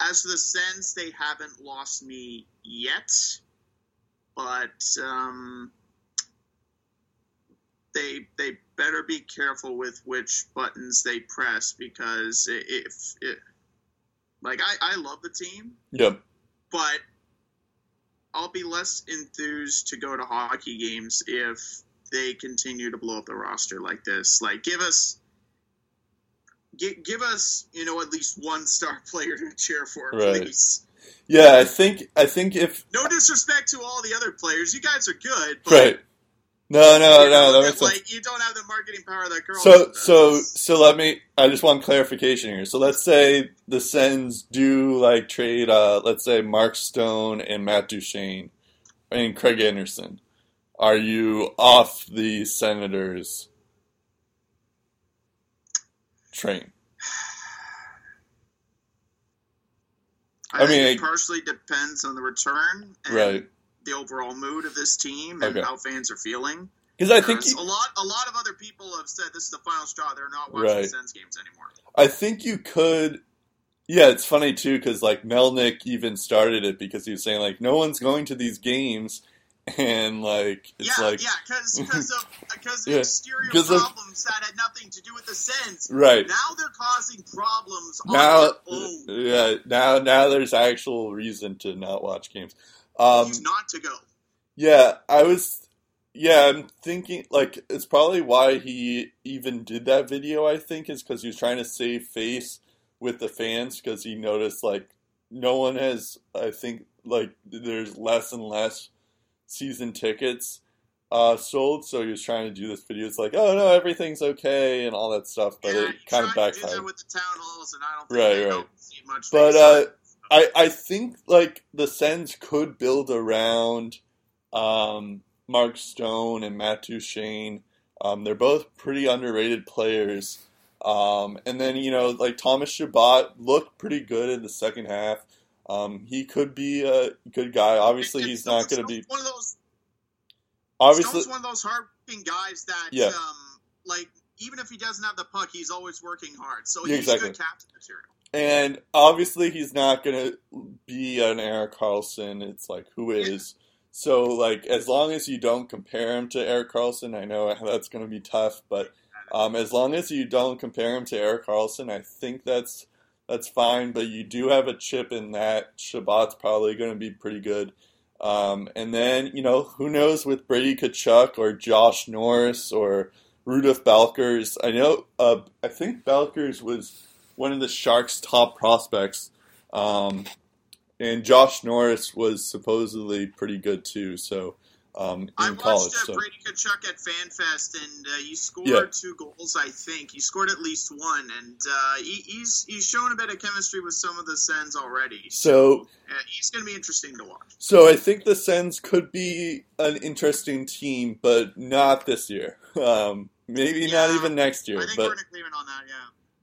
Speaker 1: as for the Sens, they haven't lost me yet, but um, they they better be careful with which buttons they press because if it, like I, I love the team,
Speaker 2: Yep.
Speaker 1: but I'll be less enthused to go to hockey games if they continue to blow up the roster like this. Like, give us, give, give us, you know, at least one star player to cheer for,
Speaker 2: Right.
Speaker 1: please.
Speaker 2: Yeah, I think I think if
Speaker 1: No disrespect to all the other players, you guys are good, but
Speaker 2: right. No, no,
Speaker 1: you
Speaker 2: no,
Speaker 1: know,
Speaker 2: that
Speaker 1: that,
Speaker 2: makes sense.
Speaker 1: like you don't have the marketing power that girl.
Speaker 2: So, so, so let me. I just want clarification here. So, let's say the Sens do like trade, uh, let's say Mark Stone and Matt Duchene and Craig Anderson. Are you off the Senators train?
Speaker 1: I,
Speaker 2: I mean,
Speaker 1: it partially depends on the return and
Speaker 2: Right.
Speaker 1: The overall mood of this team and
Speaker 2: Okay.
Speaker 1: how fans are feeling.
Speaker 2: Because I think you,
Speaker 1: a lot, a lot of other people have said this is the final straw. They're not watching
Speaker 2: Right.
Speaker 1: Sens games anymore.
Speaker 2: I think you could. Yeah, it's funny too because like Melnyk even started it because he was saying like no one's going to these games, and like it's
Speaker 1: yeah,
Speaker 2: like
Speaker 1: yeah, because of because of
Speaker 2: Yeah,
Speaker 1: exterior
Speaker 2: 'cause of-
Speaker 1: problems that had nothing to do with the Sens.
Speaker 2: right
Speaker 1: Now they're causing problems
Speaker 2: now.
Speaker 1: on their own.
Speaker 2: Yeah, now now there's actual reason to not watch games. Um,
Speaker 1: He's not to go.
Speaker 2: Yeah, I was. Yeah, I'm thinking like it's probably why he even did that video. I think is because he was trying to save face with the fans because he noticed like no one has. I think like there's less and less season tickets uh, sold, so he was trying to do this video. It's like, oh no, everything's okay and all that stuff, but
Speaker 1: yeah,
Speaker 2: it kind of
Speaker 1: tried to do that
Speaker 2: backfired.
Speaker 1: with the town halls, and I don't think
Speaker 2: Right,
Speaker 1: they
Speaker 2: right.
Speaker 1: much.
Speaker 2: But, uh. I, I think like the Sens could build around um, Mark Stone and Matt Duchene. Um, they're both pretty underrated players. Um, and then you know like Thomas Chabot looked pretty good in the second half. Um, he could be a good guy. Obviously,
Speaker 1: And
Speaker 2: he's not going to be.
Speaker 1: One of those.
Speaker 2: Obviously,
Speaker 1: Stone's one of those hard-working guys that,
Speaker 2: Yeah.
Speaker 1: um, like, even if he doesn't have the puck, he's always working hard. So he's
Speaker 2: exactly.
Speaker 1: good captain material.
Speaker 2: And obviously he's not going to be an Erik Karlsson. It's like who is. So like as long as you don't compare him to Erik Karlsson, I know that's going to be tough, but um, as long as you don't compare him to Erik Karlsson, I think that's that's fine. But you do have a chip in that. Chabot's probably going to be pretty good. Um, and then you know who knows with Brady Tkachuk or Josh Norris or Rudolph Balcers. I know. Uh, I think Balcers was one of the Sharks' top prospects. Um, and Josh Norris was supposedly pretty good too. So um,
Speaker 1: I
Speaker 2: in
Speaker 1: watched
Speaker 2: college.
Speaker 1: uh,
Speaker 2: So.
Speaker 1: Brady Tkachuk at FanFest, and uh, he scored
Speaker 2: Yeah.
Speaker 1: two goals. I think he scored at least one, and uh, he, he's he's shown a bit of chemistry with some of the Sens already.
Speaker 2: So
Speaker 1: Uh, he's going to be interesting to watch.
Speaker 2: So I think the Sens could be an interesting team, but not this year. Um, maybe not even next year.
Speaker 1: I think
Speaker 2: But
Speaker 1: we're in agreement on that. Yeah.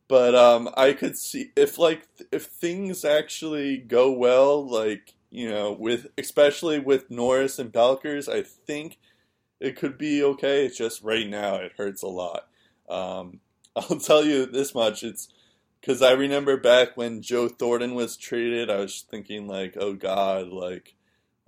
Speaker 2: But um, I could see if like if things actually go well, like you know, with especially with Norris and Balcers, I think it could be okay. It's just right now it hurts a lot. Um, I'll tell you this much: it's because I remember back when Joe Thornton was traded, I was thinking like, oh God, like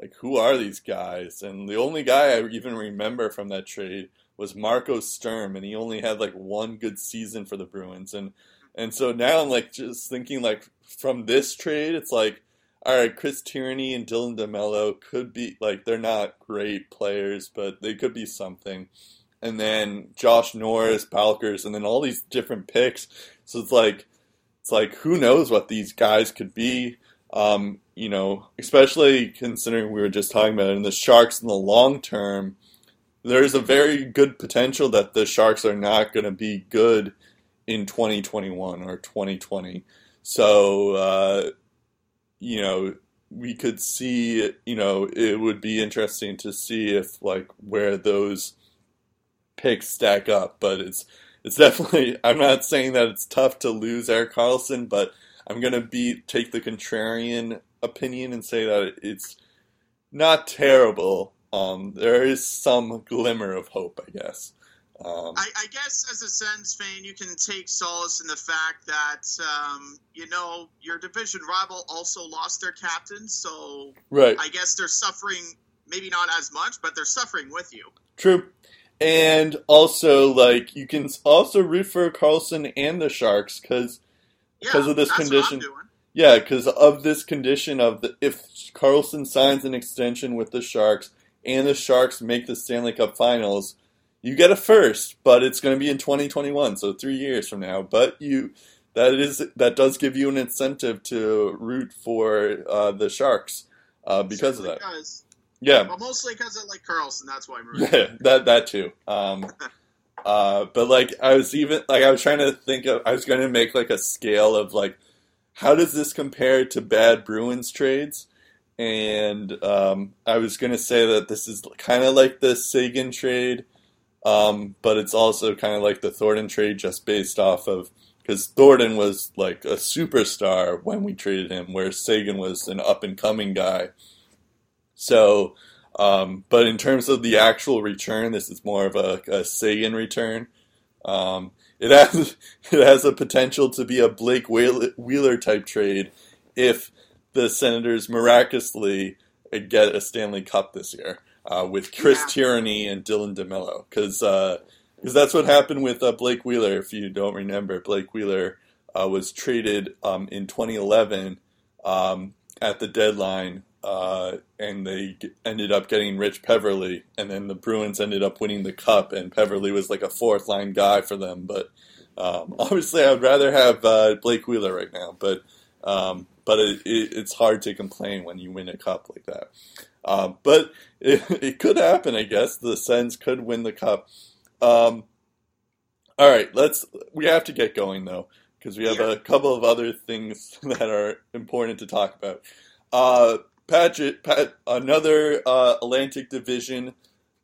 Speaker 2: like who are these guys? And the only guy I even remember from that trade was Marco Sturm, and he only had like one good season for the Bruins, and and so now I'm like just thinking like from this trade, it's like, all right, Chris Tierney and Dylan DeMelo could be like they're not great players, but they could be something. And then Josh Norris, Balcers, and then all these different picks. So it's like it's like who knows what these guys could be. Um, you know, especially considering we were just talking about it in the Sharks in the long term, there's a very good potential that the Sharks are not going to be good in 2021 or 2020. So, uh, you know, we could see, you know, it would be interesting to see if like where those picks stack up, but it's it's definitely I'm not saying that it's tough to lose Erik Karlsson, but I'm going to be take the contrarian opinion and say that it's not terrible. Um, there is some glimmer of hope, I guess. Um,
Speaker 1: I, I guess as a Sens fan, you can take solace in the fact that um, you know your division rival also lost their captain, so
Speaker 2: right.
Speaker 1: I guess they're suffering. Maybe not as much, but they're suffering with you.
Speaker 2: True. And also, like, you can also root for Karlsson and the Sharks because,
Speaker 1: Yeah,
Speaker 2: Because of this condition.
Speaker 1: What I'm doing.
Speaker 2: yeah, because of this condition of the, if Karlsson signs an extension with the Sharks and the Sharks make the Stanley Cup Finals, you get a first, but it's going to be in 2021, so three years from now. But you, that is that does give you an incentive to root for uh, the Sharks uh, because of that.
Speaker 1: does.
Speaker 2: Yeah,
Speaker 1: But mostly because I like Karlsson. That's why I'm rooting.
Speaker 2: Yeah, that that too. Um, uh, but like I was even like I was trying to think of I was going to make like a scale of like how does this compare to bad Bruins trades, and um, I was going to say that this is kind of like the Seguin trade, um, but it's also kind of like the Thornton trade just based off of because Thornton was like a superstar when we traded him, where Seguin was an up and coming guy. So, um, but in terms of the actual return, this is more of a, a Seguin return. Um, it has it has a potential to be a Blake Wheeler, Wheeler type trade if the Senators miraculously get a Stanley Cup this year uh, with Chris
Speaker 1: Yeah.
Speaker 2: Tierney and Dylan DeMelo because because that's what happened with uh, Blake Wheeler. If you don't remember, Blake Wheeler uh, was traded um, in 2011 um, at the deadline, uh, and they g- ended up getting Rich Peverley, and then the Bruins ended up winning the cup, and Peverley was like a fourth line guy for them. But um, obviously, I would rather have uh, Blake Wheeler right now, but um, but it, it, it's hard to complain when you win a cup like that. Um, but it, it could happen, I guess. The Sens could win the cup. Um, all right, let's. We have to get going though, because we have a couple of other things that are important to talk about. Uh, Paget, Pat, another uh, Atlantic Division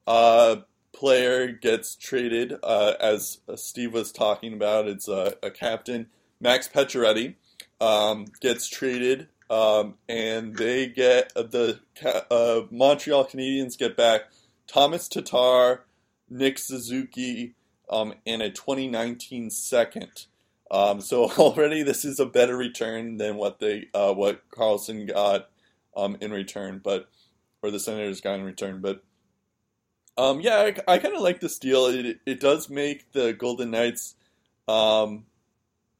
Speaker 2: uh, player gets traded, uh, as Steve was talking about. It's a, a captain, Max Pacioretty, um, gets traded, um, and they get the uh, Montreal Canadiens get back Thomas Tatar, Nick Suzuki, um, and a 2019 second. Um, so already this is a better return than what they uh, what Karlsson got um, in return, but or the Senators got in return. But um, yeah, I, I kind of like this deal. It it does make the Golden Knights um,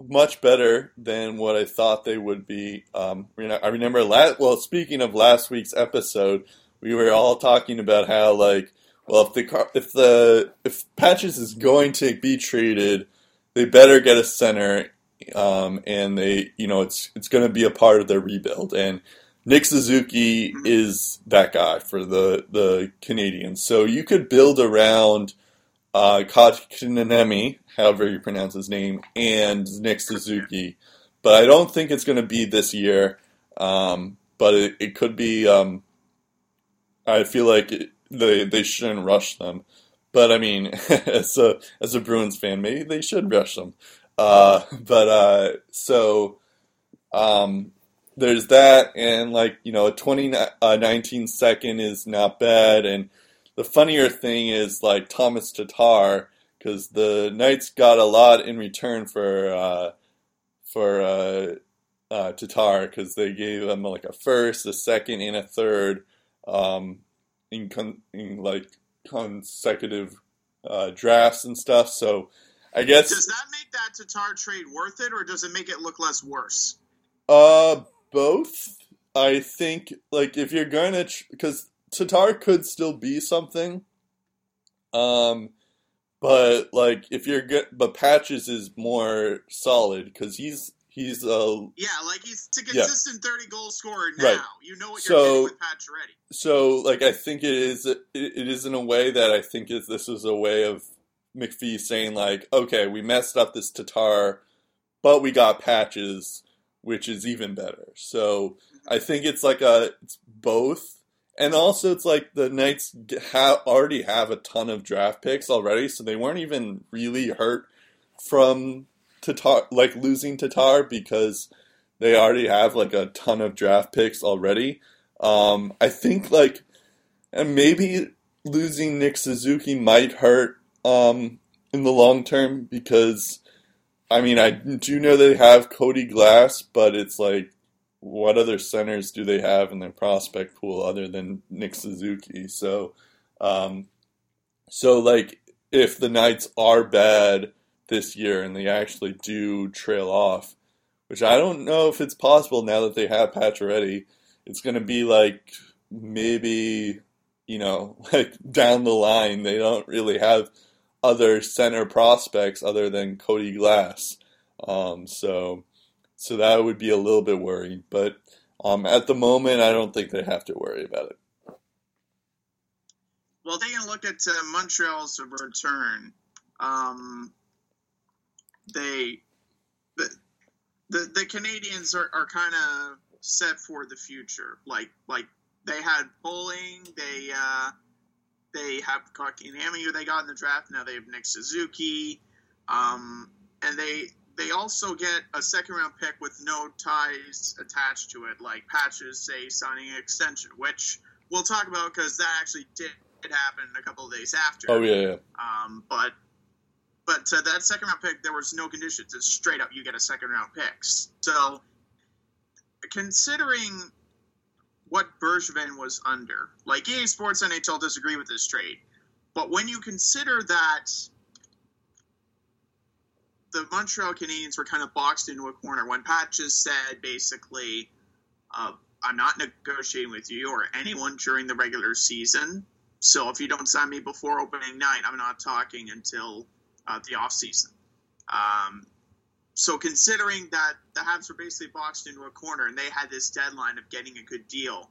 Speaker 2: much better than what I thought they would be. Um, you know, I remember last. Well, speaking of last week's episode, we were all talking about how like, well, if the Car- if the if Patches is going to be traded, they better get a center, um, and they you know it's it's going to be a part of their rebuild. And Nick Suzuki is that guy for the the Canadiens. So you could build around uh, however you pronounce his name, and Nick Suzuki. But I don't think it's going to be this year. Um, but it, it could be. Um, I feel like it, they they shouldn't rush them. But I mean, as a as a Bruins fan, maybe they should rush them. Uh, but uh, so um, there's that, and like you know, a 2019 second is not bad. And the funnier thing is like Thomas Tatar, because the Knights got a lot in return for uh, for uh, uh, Tatar, because they gave him like a first, a second, and a third um, in, con- in like consecutive uh, drafts and stuff. So I guess
Speaker 1: Does that make that Tatar trade worth it, or does it make it look less worse?
Speaker 2: Uh, both. I think like if you're gonna because Tatar could still be something. Um, but like if you're good, but Patches is more solid because he's he's uh
Speaker 1: Yeah, like he's a
Speaker 2: Yeah.
Speaker 1: consistent thirty goal scorer now.
Speaker 2: Right.
Speaker 1: You know what
Speaker 2: So-
Speaker 1: you're getting with Pacioretty.
Speaker 2: so like I think it is it, it is in a way that I think is this is a way of McPhee saying like okay we messed up this Tatar, but we got Patches, which is even better. So I think it's like a it's both, and also it's like the Knights ha- already have a ton of draft picks already, so they weren't even really hurt from Tatar like losing Tatar because they already have like a ton of draft picks already. Um, I think like, and maybe losing Nick Suzuki might hurt um, in the long term because, I mean, I do know they have Cody Glass, but it's like, what other centers do they have in their prospect pool other than Nick Suzuki? So, um, so like, if the Knights are bad this year and they actually do trail off, which I don't know if it's possible now that they have Pacioretty it's going to be like maybe you know like down the line they don't really have other center prospects other than Cody Glass um, so so that would be a little bit worrying but um, at the moment I don't think they have to worry about it
Speaker 1: Well, taking a look at uh, Montreal's return, um, they the the, the Canadiens are, are kind of set for the future. Like like they had Poehling, they uh, they have Kotkaniemi who they got in the draft. Now they have Nick Suzuki, um, and they they also get a second round pick with no ties attached to it, like Patches say signing an extension, which we'll talk about because that actually did happen a couple of days after.
Speaker 2: oh yeah yeah
Speaker 1: Um, but but that second round pick, there was no conditions. It's straight up, you get a second round pick. So considering what Bergevin was under, like EA Sports NHL disagree with this trade, but when you consider that the Montreal Canadiens were kind of boxed into a corner when Patches said basically, uh, "I'm not negotiating with you or anyone during the regular season." So if you don't sign me before opening night, I'm not talking until uh, the off season. Um, so considering that the Habs were basically boxed into a corner and they had this deadline of getting a good deal,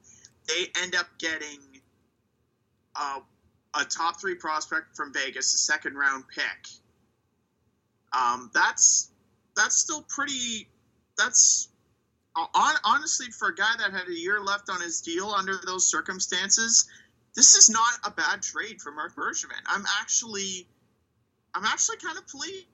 Speaker 1: they end up getting a, a top three prospect from Vegas, a second round pick. Um, that's that's still pretty. That's on, honestly for a guy that had a year left on his deal under those circumstances this is not a bad trade for Marc Bergevin. I'm actually, I'm actually kind of pleased.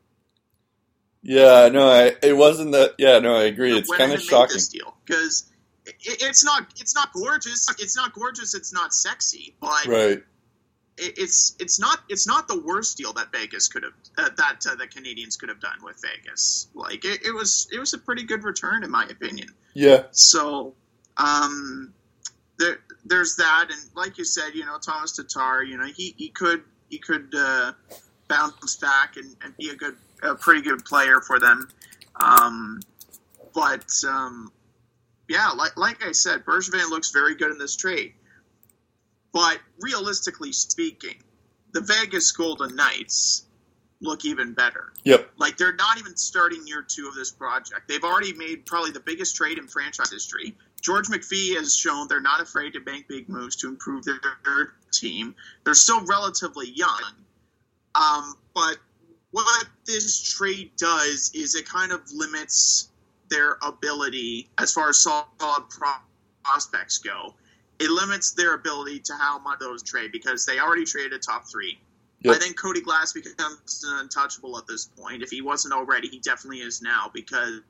Speaker 2: yeah no I, it wasn't that yeah no I agree it's kind of shocking
Speaker 1: because it, it's not, it's not gorgeous. It's not gorgeous. It's not sexy, but
Speaker 2: right
Speaker 1: it's it's not it's not the worst deal that Vegas could have uh, that uh, the Canadiens could have done with Vegas. Like it, it was it was a pretty good return in my opinion.
Speaker 2: yeah
Speaker 1: So, um, there, there's that, and like you said, you know, Thomas Tatar, you know, he, he could he could uh, bounce back and, and be a good, a pretty good player for them. Um, but um, yeah, like like I said, Bergevin looks very good in this trade. But realistically speaking, the Vegas Golden Knights look even better.
Speaker 2: yep
Speaker 1: Like they're not even starting year two of this project. They've already made probably the biggest trade in franchise history, George McPhee has shown they're not afraid to make big moves to improve their, their team. They're still relatively young. Um, but what this trade does is it kind of limits their ability as far as solid prospects go. It limits their ability to how much those trade because they already traded a top three.
Speaker 2: Yep.
Speaker 1: I think Cody Glass becomes an untouchable at this point. If he wasn't already, he definitely is now because,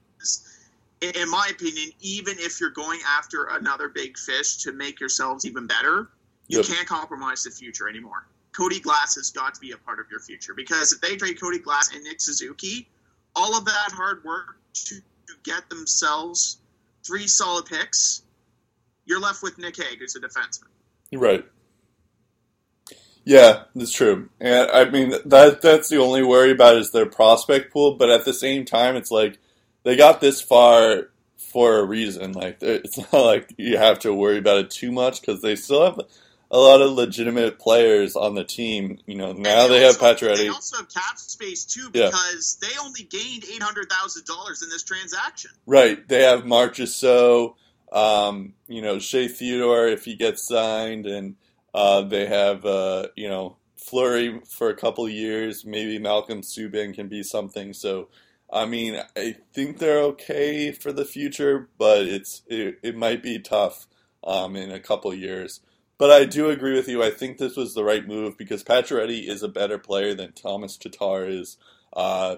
Speaker 1: in my opinion, even if you're going after another big fish to make yourselves even better, you
Speaker 2: Yep.
Speaker 1: can't compromise the future anymore. Cody Glass has got to be a part of your future because if they trade Cody Glass and Nick Suzuki, all of that hard work to, to get themselves three solid picks, you're left with Nick Hague, who's a defenseman.
Speaker 2: Right. Yeah, that's true. And I mean that that's the only worry about is their prospect pool, but at the same time it's like they got this far for a reason. Like it's not like you have to worry about it too much cuz they still have a lot of legitimate players on the team. You know, now
Speaker 1: And
Speaker 2: they have
Speaker 1: also- They also have cap space too
Speaker 2: Yeah.
Speaker 1: because they only gained eight hundred thousand dollars in this transaction.
Speaker 2: Right. They have Marchessault, um, you know, Shea Theodore if he gets signed, and uh, they have, uh, you know, Fleury for a couple years. Maybe Malcolm Subban can be something. So, I mean, I think they're okay for the future, but it's it, it might be tough um, in a couple years. But I do agree with you. I think this was the right move because Pacioretty is a better player than Thomas Tatar is. Uh,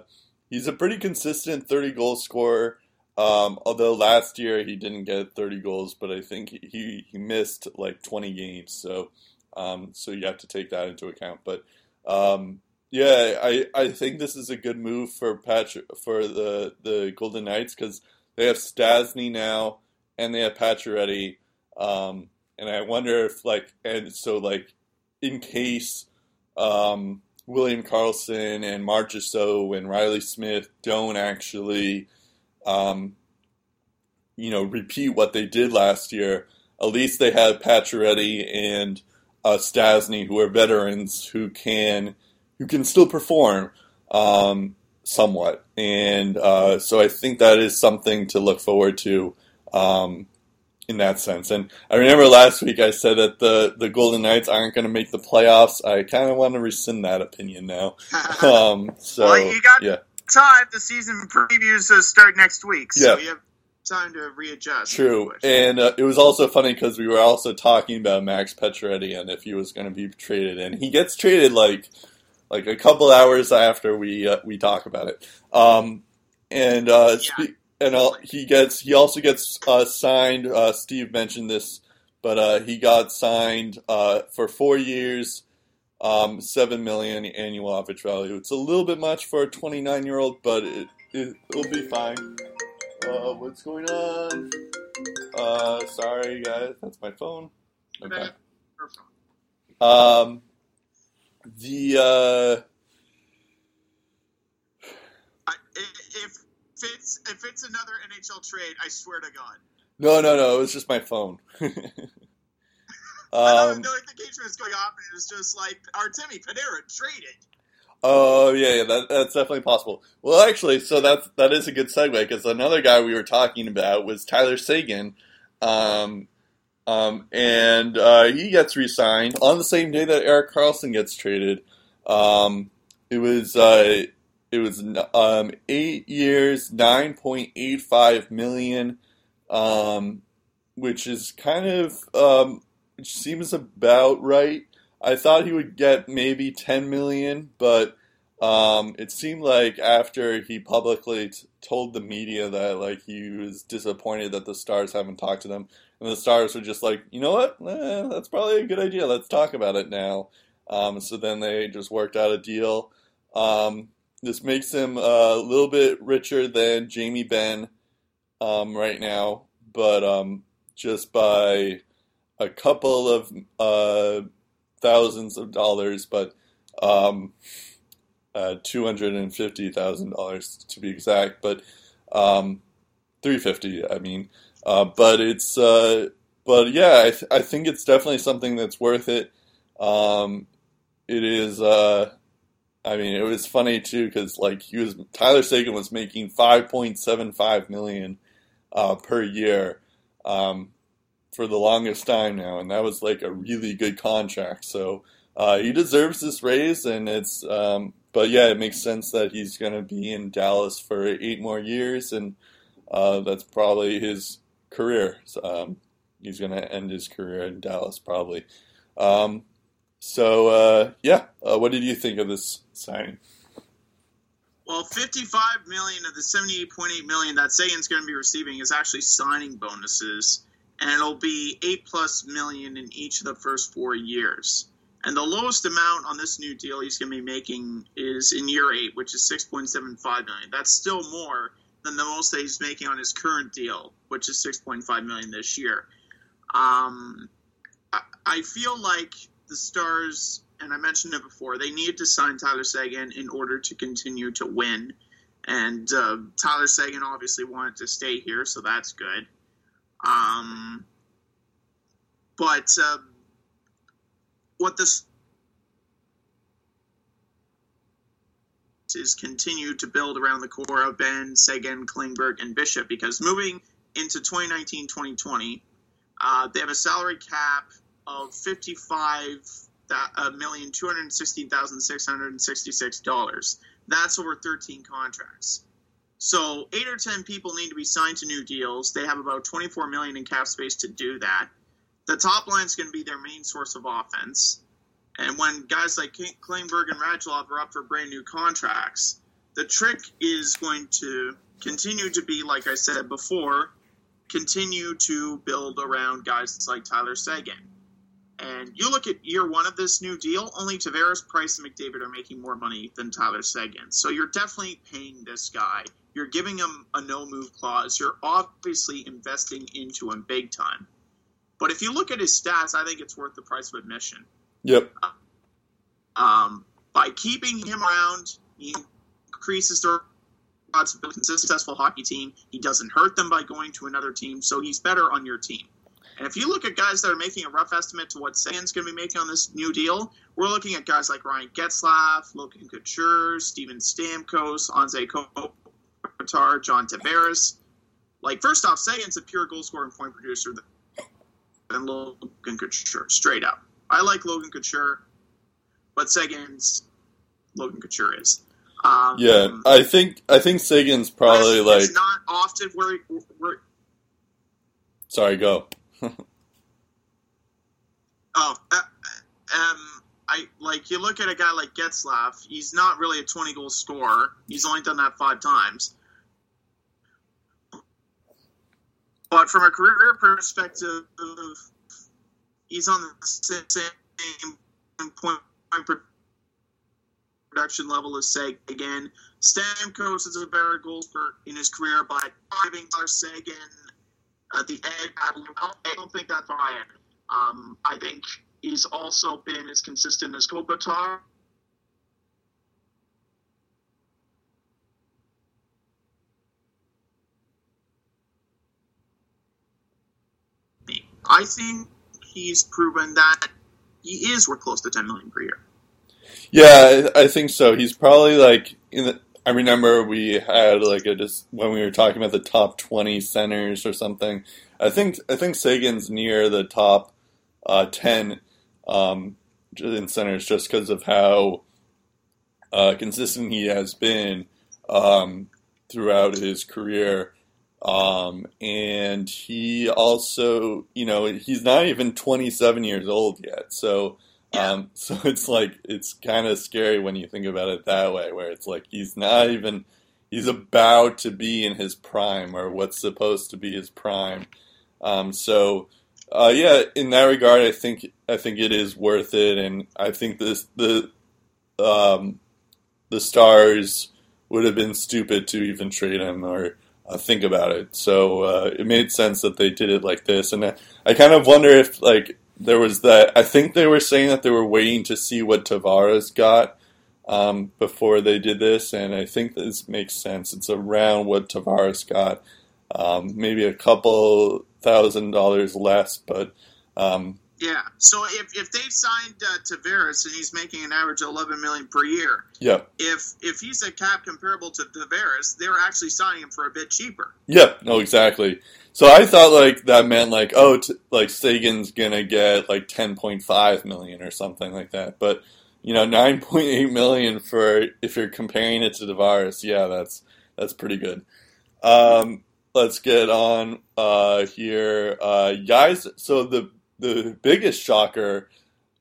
Speaker 2: he's a pretty consistent 30 goal scorer. Um, although last year he didn't get 30 goals, but I think he, he missed like 20 games, so um, so you have to take that into account. But um, yeah, I, I think this is a good move for Patch for the the Golden Knights because they have Stastny now and they have Pacioretty, um, and I wonder if like and so like in case um, William Karlsson and Marchessault and Riley Smith don't actually um, you know, repeat what they did last year. At least they have Pacioretty and uh, Stastny, who are veterans who can who can still perform um, somewhat, and uh, so I think that is something to look forward to um, in that sense. And I remember last week I said that the the Golden Knights aren't going to make the playoffs. I kind of want to rescind that opinion now. Um, so
Speaker 1: Well, you got-
Speaker 2: yeah.
Speaker 1: Time the season previews uh, start next week, so
Speaker 2: Yeah.
Speaker 1: you have time to readjust.
Speaker 2: True, and uh, it was also funny because we were also talking about Max Pacioretty and if he was going to be traded, and he gets traded like like a couple hours after we uh, we talk about it. Um, and uh,
Speaker 1: Yeah.
Speaker 2: spe- and uh, he gets he also gets uh, signed. Uh, Steve mentioned this, but uh, he got signed uh, for four years, um, seven million annual average value. It's a little bit much for a twenty nine year old, but it, it it'll be fine. Uh, what's going on? Uh, sorry guys, that's my phone. Okay. Um, the uh,
Speaker 1: I, if if it's if it's another NHL trade, I swear to God.
Speaker 2: no, no, no, it was just my phone.
Speaker 1: I thought
Speaker 2: um,
Speaker 1: the notification was going off, and it was just like Artemi Panarin traded.
Speaker 2: oh yeah, yeah, that, that's definitely possible. Well, actually, so that's that is a good segue because another guy we were talking about was Tyler Seguin, um, um, and uh, he gets re-signed on the same day that Erik Karlsson gets traded. Um, it was uh, it was um, eight years, nine point eight five million, um, which is kind of um, which seems about right. I thought he would get maybe ten million, but um, it seemed like after he publicly t- told the media that like he was disappointed that the Stars haven't talked to them, and the Stars were just like, you know what, eh, that's probably a good idea. Let's talk about it now. Um, so then they just worked out a deal. Um, this makes him a little bit richer than Jamie Benn um, right now, but um, just by a couple of uh, thousands of dollars, but um, uh, two hundred and fifty thousand dollars to be exact, but um, three fifty. I mean, uh, but it's uh, but yeah, I, th- I think it's definitely something that's worth it. Um, it is. Uh, I mean, it was funny too because like he was Tyler Seguin was making five point seven five million uh, per year, um, for the longest time now, and that was like a really good contract. So uh, he deserves this raise, and it's. Um, but yeah, it makes sense that he's going to be in Dallas for eight more years, and uh, that's probably his career. So, um, he's going to end his career in Dallas probably. Um, so uh, yeah, uh, what did you think of this signing?
Speaker 1: Well, 55 million of the 78.8 million that Seguin's going to be receiving is actually signing bonuses, and it'll be eight plus million in each of the first four years. And the lowest amount on this new deal he's going to be making is in year eight, which is 6.75 million. That's still more than the most that he's making on his current deal, which is 6.5 million this year. Um, I, I feel like the Stars, and I mentioned it before, they needed to sign Tyler Seguin in order to continue to win. And uh, Tyler Seguin obviously wanted to stay here, so that's good. Um, but uh, what this is continue to build around the core of Benn, Seguin, Klingberg, and Bishop because moving into 2019-2020, uh, they have a salary cap of fifty-five million two hundred sixteen thousand six hundred sixty-six dollars. That's over thirteen contracts. So eight or ten people need to be signed to new deals. They have about twenty-four million in cap space to do that. The top line is going to be their main source of offense. And when guys like Klingberg and Radulov are up for brand new contracts, the trick is going to continue to be, like I said before, continue to build around guys like Tyler Seguin. And you look at year one of this new deal, only Tavares, Price, and McDavid are making more money than Tyler Seguin. So you're definitely paying this guy. You're giving him a no move clause. You're obviously investing into him big time. But if you look at his stats, I think it's worth the price of admission.
Speaker 2: Yep.
Speaker 1: Um, by keeping him around, he increases their odds of a successful hockey team. He doesn't hurt them by going to another team, so he's better on your team. And if you look at guys that are making a rough estimate to what Seguin's going to be making on this new deal, we're looking at guys like Ryan Getzlaf, Logan Couture, Steven Stamkos, Anze Kopitar, John Tavares. Like, first off, Seguin's a pure goal scoring point producer than Logan Couture, straight up. I like Logan Couture, but Seguin's Logan Couture is. Um,
Speaker 2: yeah, I think I think Seguin's probably like
Speaker 1: it's not often where, where
Speaker 2: Sorry, go.
Speaker 1: Oh, uh, um, I like you look at a guy like Getzlaf. He's not really a twenty goal scorer. He's only done that five times. But from a career perspective, he's on the same point production level as Seguin. Stamkos is a better goalkeeper in his career, but Tyler Seguin at the end, I don't think that's Ryan. Um, I think he's also been as consistent as Kopitar. I think he's proven that he is worth close to ten million per year.
Speaker 2: Yeah, I, think so. He's probably like in the. I remember we had like a just when we were talking about the top twenty centers or something. I think I think Seguin's near the top uh, ten um, in centers just because of how uh, consistent he has been um, throughout his career. Um, and he also, you know, he's not even 27 years old yet. So, um, so it's like, it's kind of scary when you think about it that way, where it's like he's not even, he's about to be in his prime or what's supposed to be his prime. Um, so, uh, yeah, in that regard, I think, I think it is worth it. And I think this, the, um, the stars would have been stupid to even trade him or, uh, think about it. So uh, it made sense that they did it like this, and I, kind of wonder if like there was that. I think they were saying that they were waiting to see what Tavares got um, before they did this, and I think this makes sense. It's around what Tavares got, um, maybe a couple thousand dollars less, but. Um,
Speaker 1: yeah. So if, if they've signed uh, Tavares and he's making an average of 11 million per year,
Speaker 2: yeah.
Speaker 1: If if he's a cap comparable to Tavares, they're actually signing him for a bit cheaper.
Speaker 2: Yeah. No, exactly. So I thought like that meant like oh t- like Seguin's gonna get like ten point five million or something like that, but you know nine point eight million for if you're comparing it to Tavares, yeah, that's that's pretty good. Um, let's get on uh, here, uh, guys. So the the biggest shocker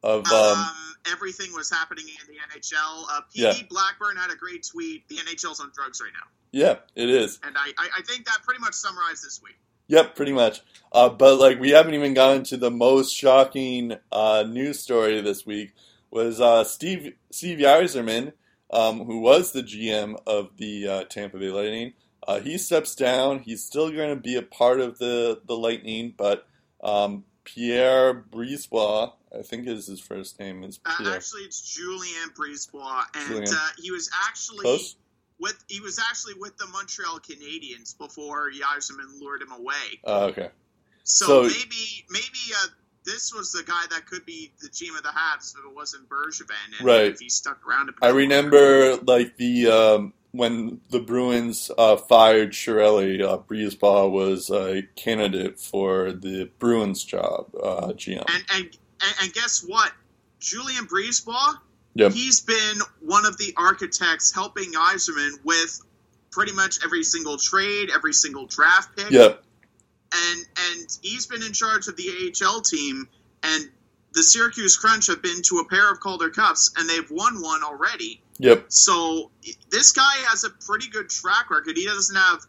Speaker 2: of um,
Speaker 1: Um, everything was happening in the NHL. Uh, PD
Speaker 2: Yeah.
Speaker 1: Blackburn had a great tweet. The NHL's on drugs right now,
Speaker 2: yeah, it is.
Speaker 1: and I, I, I think that pretty much summarized this week.
Speaker 2: Yep, pretty much. Uh, but like we haven't even gotten to the most shocking uh, news story this week was uh, Steve Steve Yzerman, um, who was the GM of the uh, Tampa Bay Lightning. Uh, he steps down. He's still going to be a part of the the Lightning, but um, Pierre Brisebois, I think is his first name is
Speaker 1: Uh,
Speaker 2: Pierre.
Speaker 1: actually, it's Julien Brisebois, and
Speaker 2: Julien.
Speaker 1: uh, he was actually
Speaker 2: Close.
Speaker 1: with he was actually with the Montreal Canadiens before Yzerman lured him away.
Speaker 2: Uh, okay.
Speaker 1: So,
Speaker 2: So-
Speaker 1: maybe maybe uh, this was the guy that could be the team of the Habs if it wasn't Bergevin, and
Speaker 2: Right.
Speaker 1: if he stuck around. A bit
Speaker 2: I remember like the um, when the Bruins uh, fired Chiarelli, uh, Brisebois was a candidate for the Bruins job, uh, GM.
Speaker 1: And and and, guess what? Julien Brisebois,
Speaker 2: Yep.
Speaker 1: he's been one of the architects helping Yzerman with pretty much every single trade, every single draft pick.
Speaker 2: Yep.
Speaker 1: and and he's been in charge of the AHL team, and the Syracuse Crunch have been to a pair of Calder Cups, and they've won one already.
Speaker 2: Yep.
Speaker 1: So this guy has a pretty good track record. He doesn't have,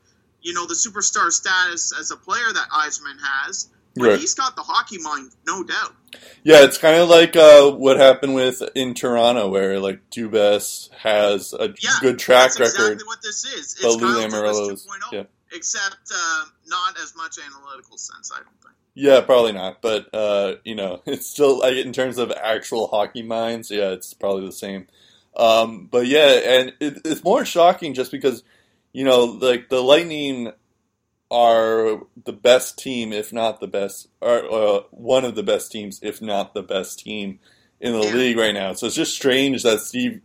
Speaker 1: you know, the superstar status as a player that Yzerman has, but
Speaker 2: Right.
Speaker 1: he's got the hockey mind, no doubt.
Speaker 2: Yeah, it's kind of like uh, what happened with in Toronto, where like Dubas has a
Speaker 1: Yeah,
Speaker 2: good track
Speaker 1: That's
Speaker 2: record,
Speaker 1: exactly what this is. It's
Speaker 2: Lou
Speaker 1: 2.0,
Speaker 2: yeah,
Speaker 1: except uh, not as much analytical sense. I don't think.
Speaker 2: Yeah, probably not, but uh, you know, it's still like in terms of actual hockey minds, yeah, it's probably the same. Um, but yeah, and it, it's more shocking just because you know, like the Lightning are the best team, if not the best, or uh, one of the best teams, if not the best team in the league right now. So it's just strange that Steve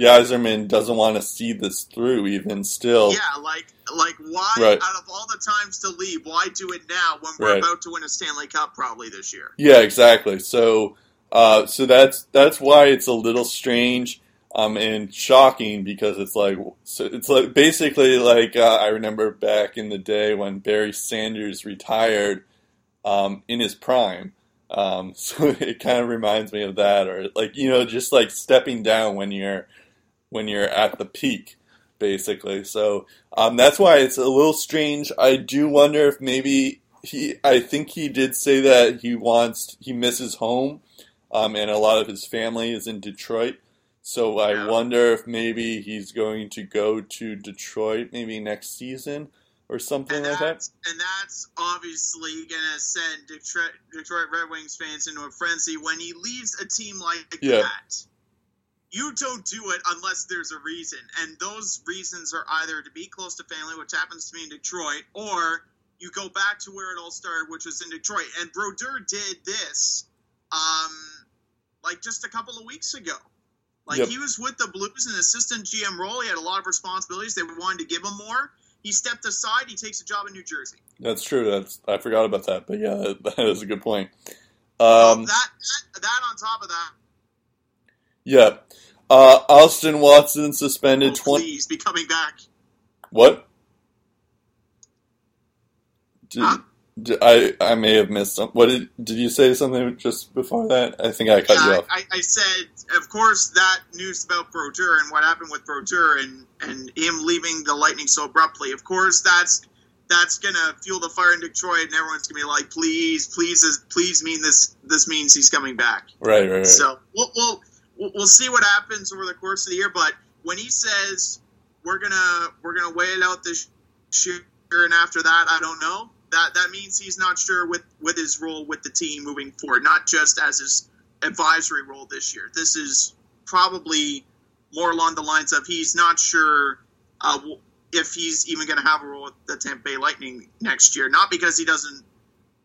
Speaker 2: Yzerman doesn't want to see this through, even still.
Speaker 1: Yeah, like like why
Speaker 2: Right.
Speaker 1: out of all the times to leave, why do it now when we're
Speaker 2: Right.
Speaker 1: about to win a Stanley Cup probably this year?
Speaker 2: Yeah, exactly. So, uh, so that's that's why it's a little strange um, and shocking because it's like so it's like basically like uh, I remember back in the day when Barry Sanders retired um, in his prime. Um, so it kind of reminds me of that, or like you know, just like stepping down when you're when you're at the peak, basically. So um, that's why it's a little strange. I do wonder if maybe he. I think he did say that he wants he misses home, um, and a lot of his family is in Detroit. So I wonder if maybe he's going to go to Detroit maybe next season or something
Speaker 1: And
Speaker 2: like that.
Speaker 1: and that's obviously gonna send Detroit, Detroit Red Wings fans into a frenzy when he leaves a team like
Speaker 2: Yeah.
Speaker 1: that. You don't do it unless there's a reason, and those reasons are either to be close to family, which happens to be in Detroit, or you go back to where it all started, which was in Detroit. And Brodeur did this, um, like just a couple of weeks ago. Like
Speaker 2: Yep.
Speaker 1: he was with the Blues in assistant GM role. He had a lot of responsibilities. They wanted to give him more. He stepped aside. He takes a job in New Jersey.
Speaker 2: That's true. That's I forgot about that, but yeah, that, is a good point. Um,
Speaker 1: that, that that on top of that,
Speaker 2: yeah, uh, Austin Watson suspended
Speaker 1: oh,
Speaker 2: twenty.
Speaker 1: please be coming back.
Speaker 2: What? Did,
Speaker 1: Huh?
Speaker 2: did- I I may have missed some. What did did you say something just before that? I think I cut you off.
Speaker 1: I, I said, of course, that news about Brodeur and what happened with Brodeur and and him leaving the Lightning so abruptly. Of course, that's that's gonna fuel the fire in Detroit, and everyone's gonna be like, please, please, please mean this. This means he's coming back.
Speaker 2: Right, right, right.
Speaker 1: So we'll, we'll we'll see what happens over the course of the year. But when he says we're gonna we're gonna wait it out this year, and after that, I don't know. That that means he's not sure with with his role with the team moving forward, not just as his advisory role this year. This is probably more along the lines of he's not sure uh, if he's even going to have a role with the Tampa Bay Lightning next year. Not because he doesn't,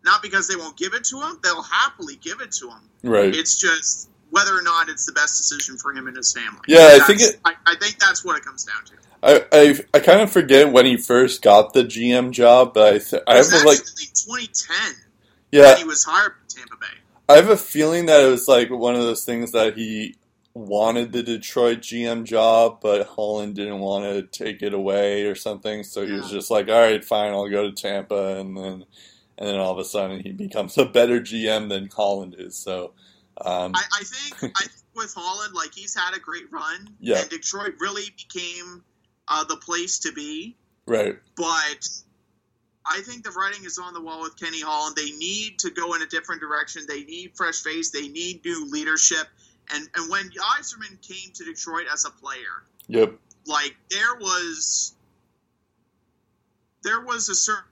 Speaker 1: not because they won't give it to him. They'll happily give it to him.
Speaker 2: right.
Speaker 1: It's just whether or not it's the best decision for him and his family.
Speaker 2: Yeah, I think it-
Speaker 1: I, I think that's what it comes down to.
Speaker 2: I, I, I kind of forget when he first got the GM job, but I, th- I have like
Speaker 1: 2010
Speaker 2: yeah,
Speaker 1: when he was hired by Tampa Bay.
Speaker 2: I have a feeling that it was like one of those things that he wanted the Detroit GM job, but Holland didn't want to take it away or something. So he was just like, "All right, fine, I'll go to Tampa," and then and then all of a sudden he becomes a better GM than Holland is. So um,
Speaker 1: I, I think I think with Holland, like he's had a great run,
Speaker 2: Yeah.
Speaker 1: and Detroit really became uh, the place to be.
Speaker 2: right,
Speaker 1: But I think the writing is on the wall with Kenny Holland. They need to go in a different direction. They need fresh face. They need new leadership. And and when Yzerman came to Detroit as a player,
Speaker 2: yep,
Speaker 1: like there was there was a certain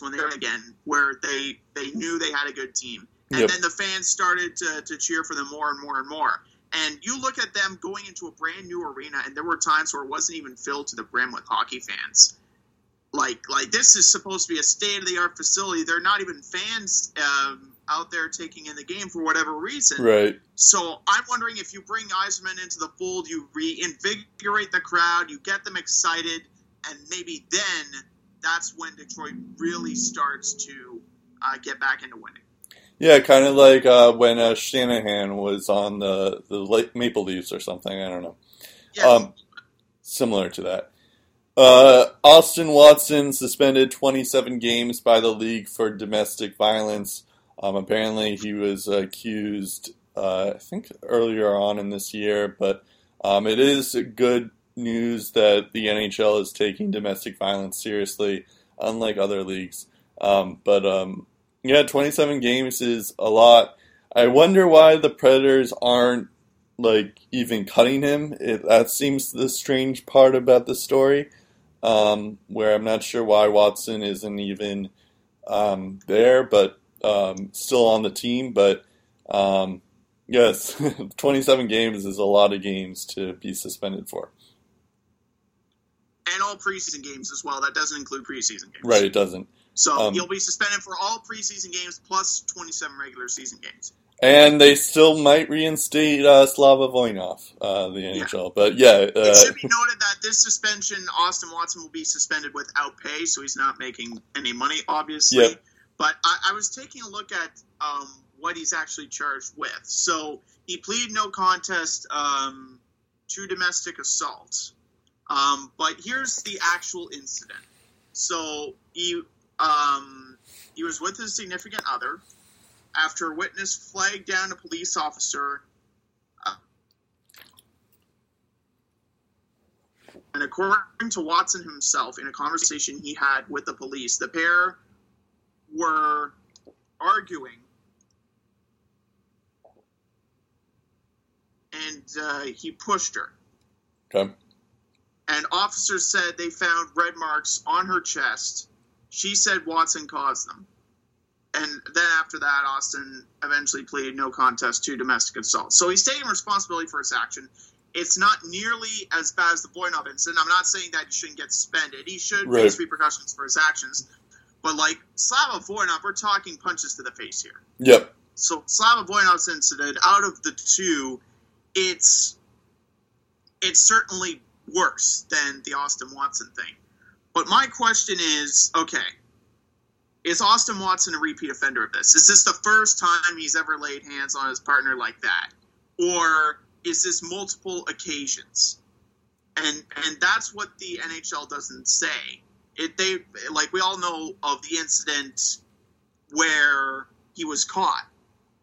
Speaker 1: when they again where they they knew they had a good team. And
Speaker 2: Yep.
Speaker 1: then the fans started to, to cheer for them more and more and more. And you look at them going into a brand new arena and there were times where it wasn't even filled to the brim with hockey fans. Like like this is supposed to be a state of the art facility. They're not even fans um, out there taking in the game for whatever reason.
Speaker 2: Right,
Speaker 1: so I'm wondering if you bring Yzerman into the fold, you reinvigorate the crowd, you get them excited, and maybe then that's when Detroit really starts to uh, get back into winning.
Speaker 2: yeah, kind of like uh, when uh, Shanahan was on the the Maple Leafs or something. I don't know.
Speaker 1: Yeah,
Speaker 2: Um, similar to that. Uh, Austin Watson suspended 27 games by the league for domestic violence. Um, apparently, he was accused, uh, I think, earlier on in this year, but um, it is a good news that the NHL is taking domestic violence seriously, unlike other leagues. Um, but um, yeah, 27 games is a lot. I wonder why the Predators aren't like even cutting him. It, that seems the strange part about the story, um, where I'm not sure why Watson isn't even um, there, but um, still on the team. But um, yes, 27 games is a lot of games to be suspended for.
Speaker 1: And all preseason games as well. That doesn't include preseason games.
Speaker 2: Right? It doesn't.
Speaker 1: So
Speaker 2: Um,
Speaker 1: he'll be suspended for all preseason games plus 27 regular season games.
Speaker 2: And they still might reinstate uh, Slava Voynov, uh, the NHL. But yeah,
Speaker 1: It
Speaker 2: uh,
Speaker 1: should be noted that this suspension, Austin Watson will be suspended without pay, so he's not making any money, obviously.
Speaker 2: Yep.
Speaker 1: But I, I was taking a look at um, what he's actually charged with. So he pleaded no contest um, to domestic assault. Um, but here's the actual incident. So he um, he was with his significant other after a witness flagged down a police officer And according to Watson himself, in a conversation he had with the police, the pair were arguing. And uh, he pushed her.
Speaker 2: okay.
Speaker 1: And officers said they found red marks on her chest. She said Watson caused them. And then after that, Austin eventually pleaded no contest to domestic assault. So he's taking responsibility for his action. It's not nearly as bad as the Voynov incident. I'm not saying that he shouldn't get suspended. He should
Speaker 2: Right.
Speaker 1: face repercussions for his actions. But like Slava Voynov, we're talking punches to the face here.
Speaker 2: Yep.
Speaker 1: So Slava Voynov's incident, out of the two, it's it's certainly worse than the Austin Watson thing. But my question is, okay, is Austin Watson a repeat offender of this? Is this the first time he's ever laid hands on his partner like that? Or is this multiple occasions? And and that's what the NHL doesn't say. It they like we all know of the incident where he was caught.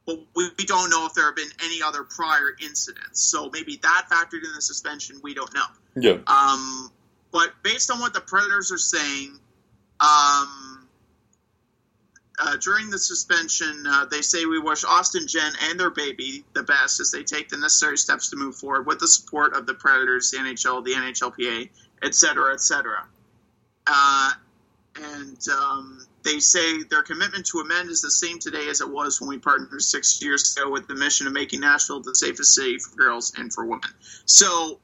Speaker 1: But we, we don't know if there have been any other prior incidents. So maybe that factored in the suspension. We don't know.
Speaker 2: Yep.
Speaker 1: Um, but based on what the Predators are saying, um, uh, during the suspension, uh, they say we wish Austin, Jen, and their baby the best as they take the necessary steps to move forward with the support of the Predators, the NHL, the NHLPA, etc., cetera, et cetera. Uh, and um, they say their commitment to amend is the same today as it was when we partnered six years ago with the mission of making Nashville the safest city for girls and for women. So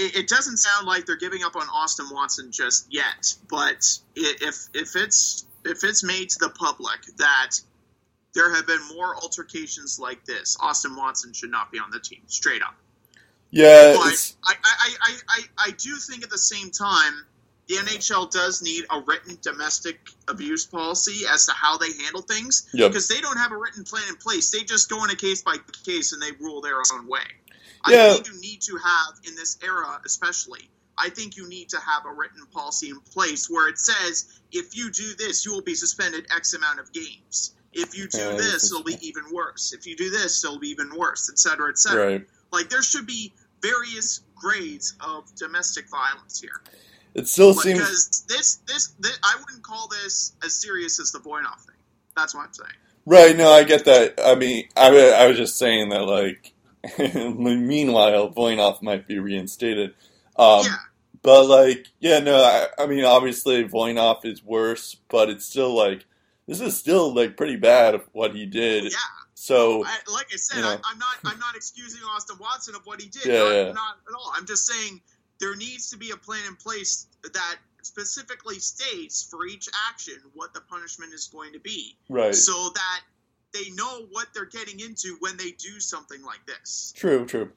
Speaker 1: it, it doesn't sound like they're giving up on Austin Watson just yet. But if if it's if it's made to the public that there have been more altercations like this. Austin Watson should not be on the team, straight up.
Speaker 2: Yeah,
Speaker 1: But I, I, I, I, I do think at the same time, the NHL does need a written domestic abuse policy as to how they handle things
Speaker 2: Yep.
Speaker 1: because they don't have a written plan in place. They just go on a case by case and they rule their own way.
Speaker 2: Yeah.
Speaker 1: I think you need to have, in this era especially, I think you need to have a written policy in place where it says if you do this, you will be suspended X amount of games. If you do
Speaker 2: Yeah,
Speaker 1: this, it'll be even worse. If you do this, it'll be even worse, etc., cetera, et cetera.
Speaker 2: right.
Speaker 1: Like there should be various grades of domestic violence here.
Speaker 2: It still
Speaker 1: But
Speaker 2: seems
Speaker 1: because this, this, this, I wouldn't call this as serious as the Voynov thing. That's what I'm saying.
Speaker 2: right. No, I get that. I mean, I, I was just saying that, like, meanwhile, Voynov might be reinstated. Um,
Speaker 1: yeah,
Speaker 2: But like, yeah, no, I, I mean, obviously Voynov is worse, but it's still like this is still like pretty bad what he did.
Speaker 1: yeah.
Speaker 2: So
Speaker 1: I, like I said,
Speaker 2: you know.
Speaker 1: I, I'm not, I'm not excusing Austin Watson of what he did.
Speaker 2: Yeah,
Speaker 1: not,
Speaker 2: yeah.
Speaker 1: not at all. I'm just saying there needs to be a plan in place that specifically states for each action what the punishment is going to be,
Speaker 2: right,
Speaker 1: so that they know what they're getting into when they do something like this.
Speaker 2: true, true.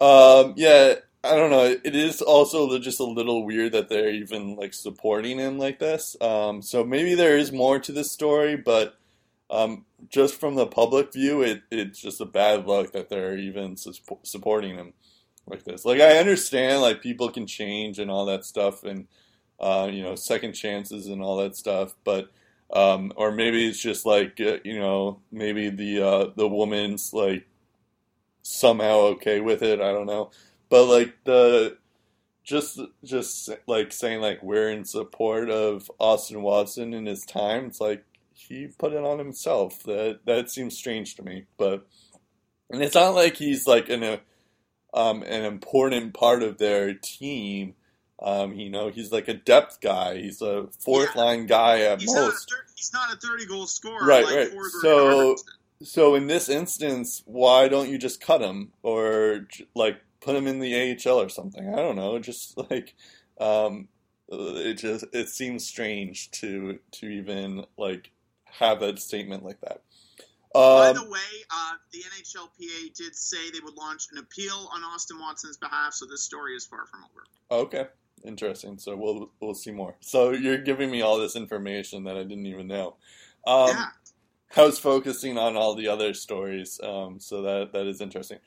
Speaker 2: Um, yeah, I don't know. It is also just a little weird that they're even like supporting him like this. Um, so maybe there is more to this story, but um, just from the public view, it it's just a bad luck that they're even sus- supporting him like this. Like I understand, like people can change and all that stuff, and uh, you know, second chances and all that stuff, but. Um, or maybe it's just like uh, you know, maybe the uh, the woman's like somehow okay with it. I don't know, but like the just just like saying like we're in support of Austin Watson in his time. It's like he put it on himself. That that seems strange to me. But and it's not like he's like an a, um an important part of their team. Um, you know, he's like a depth guy. He's a fourth
Speaker 1: Yeah.
Speaker 2: line guy at
Speaker 1: He's not,
Speaker 2: most.
Speaker 1: thir- he's not a 30 goal scorer
Speaker 2: Right,
Speaker 1: like
Speaker 2: right. So- So in this instance, why don't you just cut him or like put him in the AHL or something? I don't know. Just like um, it just it seems strange to to even like have a statement like that.
Speaker 1: By
Speaker 2: Um,
Speaker 1: the way, uh, the NHLPA did say they would launch an appeal on Austin Watson's behalf, so this story is far from over.
Speaker 2: okay, interesting. So we'll we'll see more. So you're giving me all this information that I didn't even know. Um,
Speaker 1: yeah,
Speaker 2: I was focusing on all the other stories, um, so that that is interesting.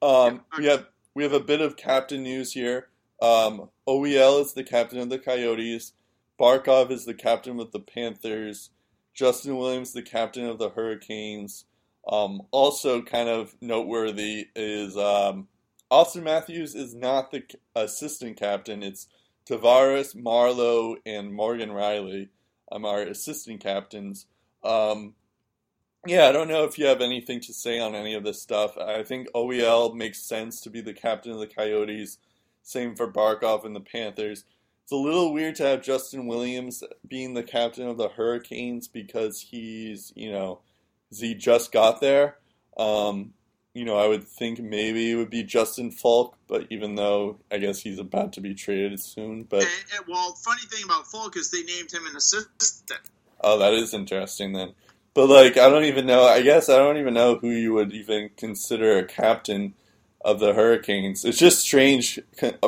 Speaker 2: Um, we have we have a bit of captain news here. Um, OEL is the captain of the Coyotes. Barkov is the captain of the Panthers. Justin Williams, the captain of the Hurricanes. Um, also, kind of noteworthy is um, Auston Matthews is not the assistant captain. It's Tavares, Marleau, and Morgan Rielly. Um, our assistant captains. Um, yeah, I don't know if you have anything to say on any of this stuff. I think OEL makes sense to be the captain of the Coyotes. Same for Barkov and the Panthers. It's a little weird to have Justin Williams being the captain of the Hurricanes because he's, you know, he just got there. Um, you know, I would think maybe it would be Justin Faulk, but even though I guess he's about to be traded soon, but
Speaker 1: and, and, well, funny thing about Faulk is they named him an assistant.
Speaker 2: Oh, that is interesting then. But like, I don't even know. I guess I don't even know who you would even consider a captain of the Hurricanes. It's just strange.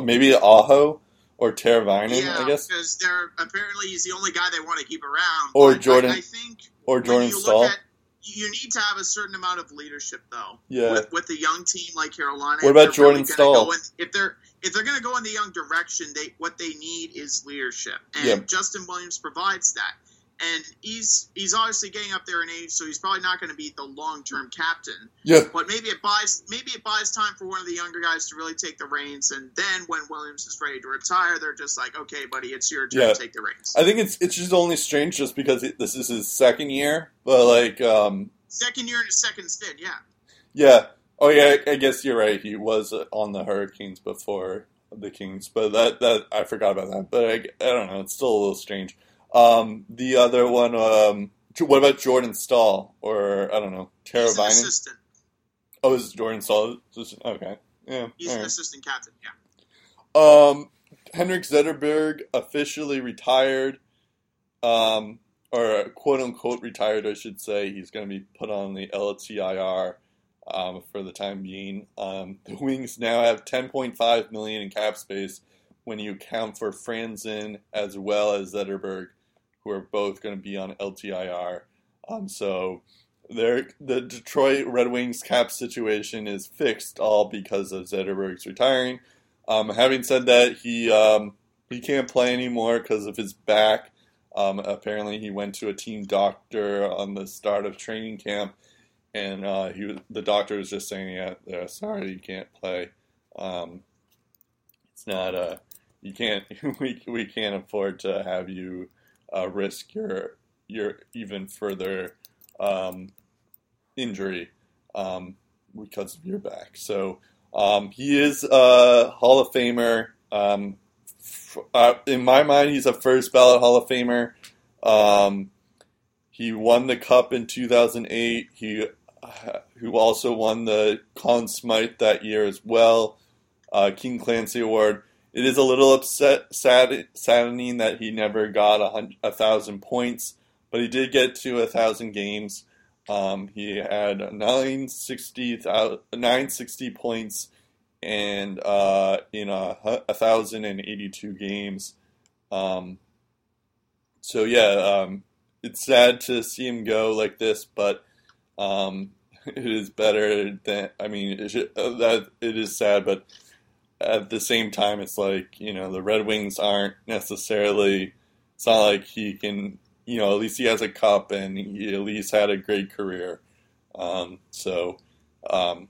Speaker 2: Maybe Aho or Teravainen,
Speaker 1: yeah,
Speaker 2: I guess,
Speaker 1: because they're apparently he's the only guy they want to keep around.
Speaker 2: Or
Speaker 1: But I-
Speaker 2: Jordan-
Speaker 1: I, think
Speaker 2: or Jordan
Speaker 1: Staal. at you need to have a certain amount of leadership though.
Speaker 2: Yeah.
Speaker 1: With, with a young team like Carolina.
Speaker 2: What about Jordan
Speaker 1: gonna Staal? in- if they're if they're going to go in the young direction, they what they need is leadership, and
Speaker 2: Yeah.
Speaker 1: Justin Williams provides that. And he's he's obviously getting up there in age, so he's probably not going to be the long term captain.
Speaker 2: Yeah,
Speaker 1: But maybe it buys maybe it buys time for one of the younger guys to really take the reins, and then when Williams is ready to retire, they're just like, okay, buddy, it's your turn
Speaker 2: Yeah.
Speaker 1: to take the reins.
Speaker 2: I think it's it's just only strange just because it, this is his second year. But like, um,
Speaker 1: Second year in his second stint, yeah.
Speaker 2: yeah. Oh yeah, I guess you're right. He was on the Hurricanes before the Kings, but that that I forgot about that. But I, I don't know. It's still a little strange. Um, the other one, um, what about Jordan Staal or I don't know,
Speaker 1: He's an
Speaker 2: Teravainen?
Speaker 1: assistant.
Speaker 2: Oh, is Jordan Staal? Okay, yeah.
Speaker 1: He's an
Speaker 2: right.
Speaker 1: assistant captain, yeah.
Speaker 2: Um, Henrik Zetterberg officially retired. Um, or quote unquote retired, I should say. He's going to be put on the LTIR um, for the time being. Um, the Wings now have 10.5 million in cap space when you account for Franzen as well as Zetterberg, who are both going to be on LTIR. Um, so the Detroit Red Wings cap situation is fixed all because of Zetterberg's retiring. Um, having said that, he um, he can't play anymore because of his back. Um, apparently, he went to a team doctor on the start of training camp, and uh, he the doctor was just saying, "Yeah, uh, sorry, you can't play. Um, it's not a uh, you can't we we can't afford to have you uh, risk your your even further um, injury um, because of your back." So um, he is a Hall of Famer. Um, uh, in my mind, he's a first ballot Hall of Famer. Um, he won the cup in 2008. He uh, who also won the Conn Smythe that year as well, uh, King Clancy Award. It is a little upset, sad, saddening that he never got a, hundred, a thousand points, but he did get to a thousand games. Um, he had 960, 960 points and uh, in a, a thousand and eighty-two games. Um, so yeah, um, it's sad to see him go like this, but um, it is better than. I mean, it, should, uh, that it is sad, but at the same time, it's like you know the Red Wings aren't necessarily. It's not like he can. You know, at least he has a cup, and he at least had a great career. Um, so, um,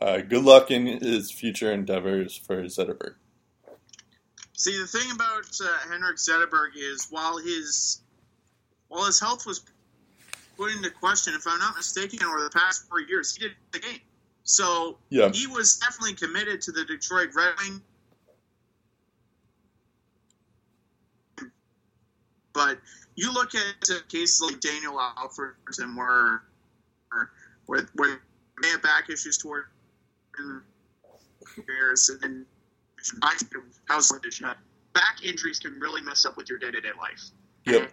Speaker 2: uh, good luck in his future endeavors for Zetterberg.
Speaker 1: See, the thing about uh, Henrik Zetterberg is while his while his health was put into question, if I'm not mistaken, over the past four years, he did the game. So
Speaker 2: yeah.
Speaker 1: he was definitely committed to the Detroit Red Wings. But you look at cases like Daniel Alfredsson, where where where they have back issues toward years, and I how's back injuries can really mess up with your day to day life.
Speaker 2: Yep.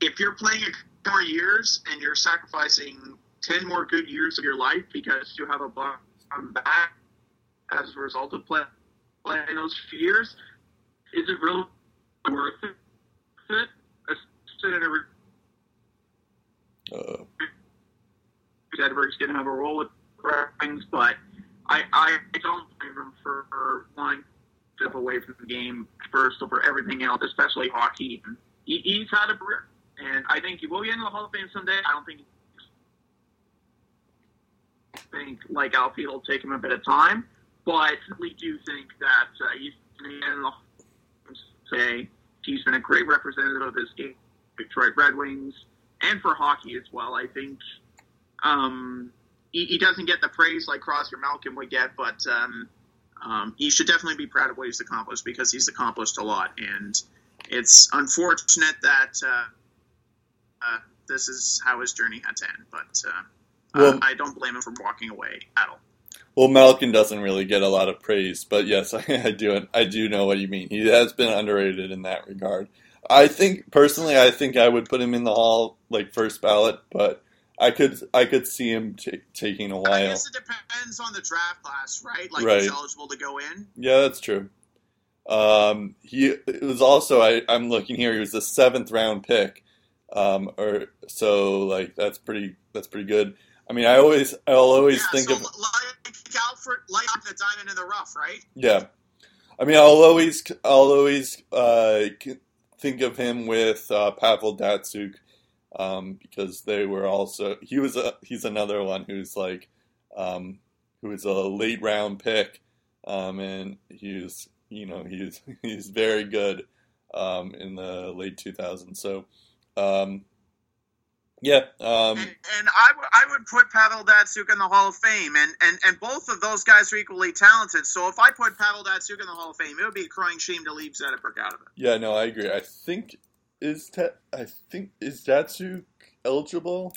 Speaker 1: If you're playing more years and you're sacrificing ten more good years of your life because you have a bum back as a result of play, playing those few years, is it really worth it? Uh. Edwards didn't have a role with things, but I, I don't blame him for, for wanting to step away from the game first over everything else, especially hockey. He, he's had a career, and I think he will get into the Hall of Fame someday. I don't think think like Alfie will take him a bit of time, but we do think that uh, he's say he's been a great representative of this game, Detroit Red Wings, and for hockey as well. I think um, he, he, doesn't get the praise like Crosby Malkin would get, but um, um, he should definitely be proud of what he's accomplished because he's accomplished a lot. And it's unfortunate that uh, uh, this is how his journey had to end, but uh, well, I don't blame him for walking away at all.
Speaker 2: Well, Malkin doesn't really get a lot of praise, but yes, I, I do. I do know what you mean. He has been underrated in that regard. I think personally, I think I would put him in the hall like first ballot, but I could I could see him t- taking a while. I
Speaker 1: guess it depends on the draft class, right? Like right. he's eligible to go in.
Speaker 2: Yeah, that's true. Um, he it was also I, I'm looking here. He was the seventh round pick, um, or so like that's pretty that's pretty good. I mean, I always I'll always yeah, think so of
Speaker 1: like Alfred, like the diamond in the rough, right?
Speaker 2: Yeah, I mean, I'll always I'll always uh, think of him with uh, Pavel Datsyuk um, because they were also he was a he's another one who's like um, who was a late round pick, um, and he's you know he's he's very good um, in the late 2000s. So um, yeah, um,
Speaker 1: and, and I, w- I would put Pavel Datsyuk in the Hall of Fame, and, and and both of those guys are equally talented. So if I put Pavel Datsyuk in the Hall of Fame, it would be a crying shame to leave Zetterberg out of it.
Speaker 2: Yeah, no, I agree. I think is Te- I think is Datsyuk eligible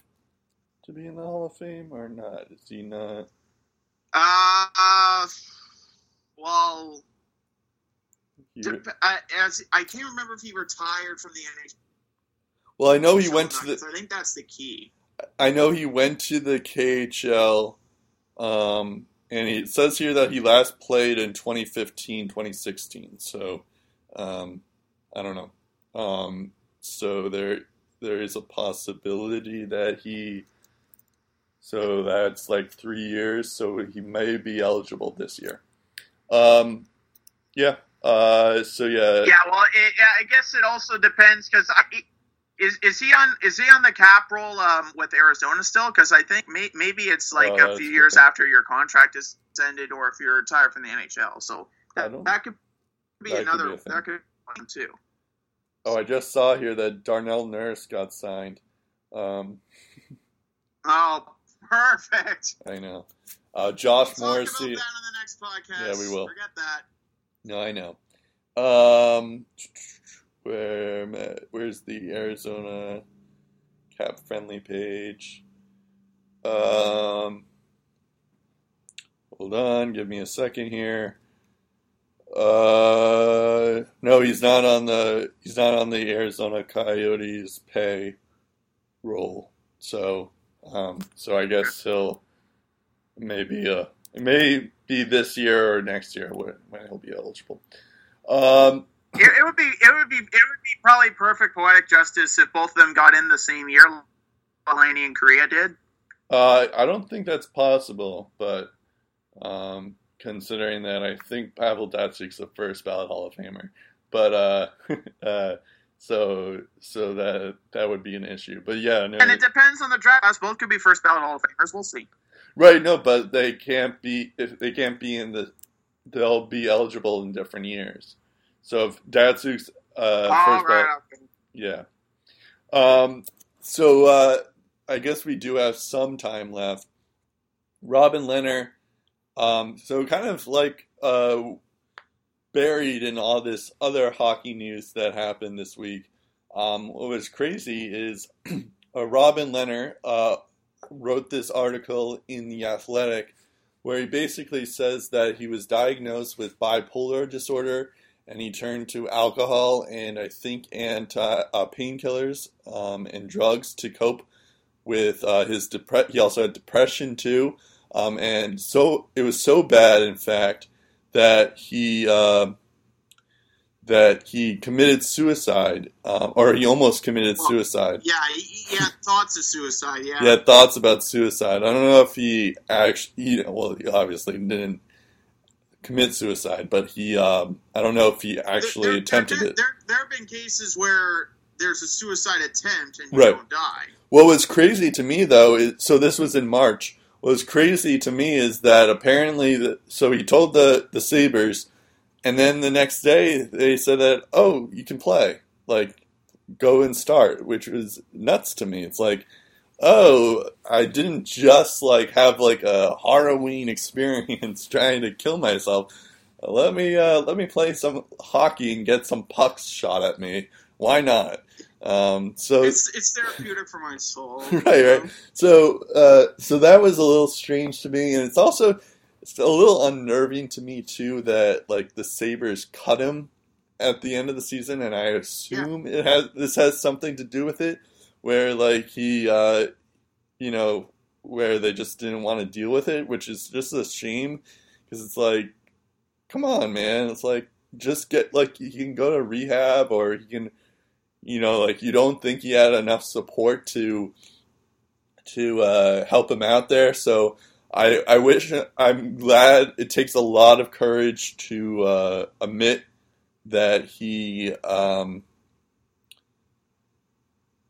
Speaker 2: to be in the Hall of Fame or not? Is he not?
Speaker 1: Uh, well, he, uh, as I can't remember if he retired from the NHL.
Speaker 2: Well, I know he went to the.
Speaker 1: I think that's the key.
Speaker 2: I know he went to the KHL, um, and he, it says here that he last played in 2015, 2016. So, um, I don't know. Um, so there, there is a possibility that he. So that's like three years. So he may be eligible this year. Um, yeah. Uh, so yeah.
Speaker 4: Yeah, well, it, I guess it also depends because is is he on is he on the cap roll um, with Arizona still? Because I think may, maybe it's like
Speaker 2: Oh,
Speaker 4: a few years
Speaker 2: good
Speaker 4: after your contract is ended, or if you're retired from the NHL. So that, that could be
Speaker 2: that could
Speaker 4: another
Speaker 2: be
Speaker 4: that could be one too.
Speaker 2: Oh, I just saw here that Darnell Nurse got signed. Um,
Speaker 4: Oh, perfect.
Speaker 2: I know. Uh, Josh
Speaker 1: Talk about that
Speaker 2: Morrissey.
Speaker 1: on the next podcast.
Speaker 2: Yeah, we will.
Speaker 1: Forget that.
Speaker 2: No, I know. Um, where where's the Arizona cap friendly page? Um, hold on, give me a second here. Uh, no, he's not on the he's not on the Arizona Coyotes pay roll. So, um, so I guess he'll maybe uh it may be this year or next year when, when he'll be eligible. Um,
Speaker 4: It, it would be it would be it would be probably perfect poetic justice if both of them got in the same year. Selanne and Kariya did.
Speaker 2: uh, I don't think that's possible, but um, considering that I think Pavel Datsyuk's the first ballot Hall of Famer, but uh, uh, so so that that would be an issue. But yeah, no,
Speaker 4: And it depends on the draft. Both could be first ballot Hall of Famers. We'll see.
Speaker 2: right, no, but they can't be if they can't be in the they'll be eligible in different years. So if Datsyuk's uh, first
Speaker 4: right. okay.
Speaker 2: Yeah. Um, so uh, I guess we do have some time left. Robin Lehner. Um, so kind of like uh, buried in all this other hockey news that happened this week. Um, what was crazy is uh, Robin Lehner uh, wrote this article in the Athletic where he basically says that he was diagnosed with bipolar disorder and he turned to alcohol and I think anti uh, painkillers um, and drugs to cope with uh, his depre- He also had depression too, um, and so it was so bad, in fact, that he uh, that he committed suicide, um, or he almost committed
Speaker 1: Well,
Speaker 2: suicide.
Speaker 1: Yeah, he, he had thoughts of suicide. Yeah.
Speaker 2: He had thoughts about suicide. I don't know if he actually, he, well, he obviously didn't commit suicide, but he, um, I don't know if he actually
Speaker 1: there,
Speaker 2: attempted
Speaker 1: there,
Speaker 2: it.
Speaker 1: There, there have been cases where there's a suicide attempt and you
Speaker 2: Right.
Speaker 1: don't die.
Speaker 2: What was crazy to me though is so this was in March. What was crazy to me is that apparently the, so he told the the Sabres and then the next day they said that oh, you can play. Like go and start, which was nuts to me. It's like oh, I didn't just like have like a Halloween experience trying to kill myself. Let me uh, let me play some hockey and get some pucks shot at me. Why not? Um, so
Speaker 1: It's it's therapeutic for my soul.
Speaker 2: Right, right. So, uh, so that was a little strange to me, and it's also it's a little unnerving to me too that like the Sabres cut him at the end of the season, and I assume it has this has something to do with it, where like he, uh, you know, where they just didn't want to deal with it, which is just a shame because it's like, come on, man, it's like just get like he can go to rehab or he can you know, like you don't think he had enough support to to uh, help him out there. So I I wish I'm glad it takes a lot of courage to uh, admit that he um,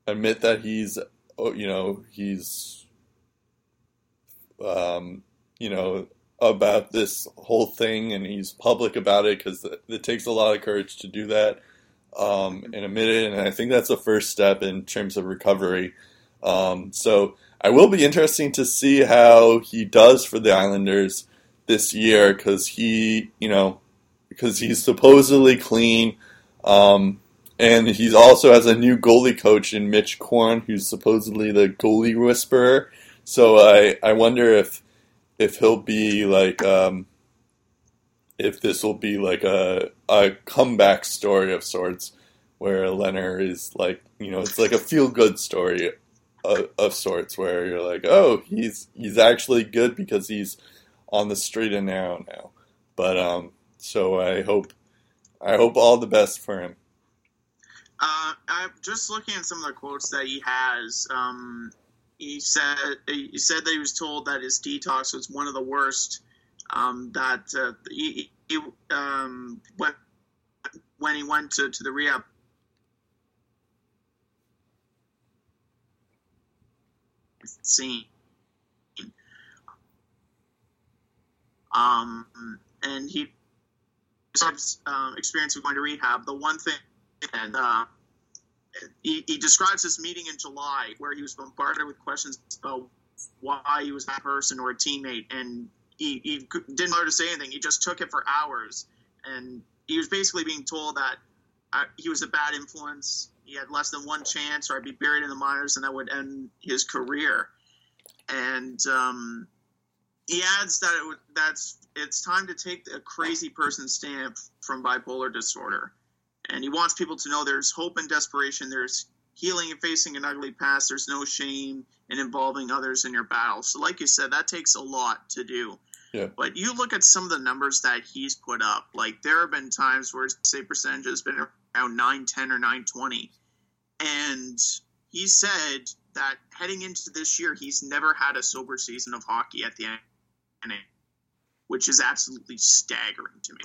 Speaker 2: admit that he's oh, you know he's um, you know about this whole thing and he's public about it because it, it takes a lot of courage to do that um, and admit it. And I think that's the first step in terms of recovery. Um, so I will be interesting to see how he does for the Islanders this year because he, you know, because he's supposedly clean. Um, and he also has a new goalie coach in Mitch Korn, who's supposedly the goalie whisperer. So I, I wonder if if he'll be like um, if this will be like a a comeback story of sorts where Lehner is like, you know, it's like a feel good story of, of, sorts, where you're like, oh, he's he's actually good because he's on the straight and narrow now. But um, so I hope I hope all the best for him.
Speaker 1: Uh, I'm just looking at some of the quotes that he has. Um, he said he said that he was told that his detox was one of the worst. Um, that uh, he, he um, when, when he went to, to the rehab scene. Um, and he um, experience of going to rehab. The one thing, and uh, he, he describes this meeting in July where he was bombarded with questions about why he was that person or a teammate, and he, he didn't know to say anything. He just took it for hours, and he was basically being told that uh, he was a bad influence. He had less than one chance, or I'd be buried in the minors, and that would end his career. And um, he adds that it that's it's time to take a crazy person stamp from bipolar disorder and he wants people to know there's hope and desperation. There's healing and facing an ugly past. There's no shame in involving others in your battle. So, like you said, that takes a lot to do.
Speaker 2: Yeah.
Speaker 1: But you look at some of the numbers that he's put up. Like there have been times where his save percentage has been around 910 or 920. And he said that heading into this year, he's never had a sober season of hockey at the end, which is absolutely staggering to me.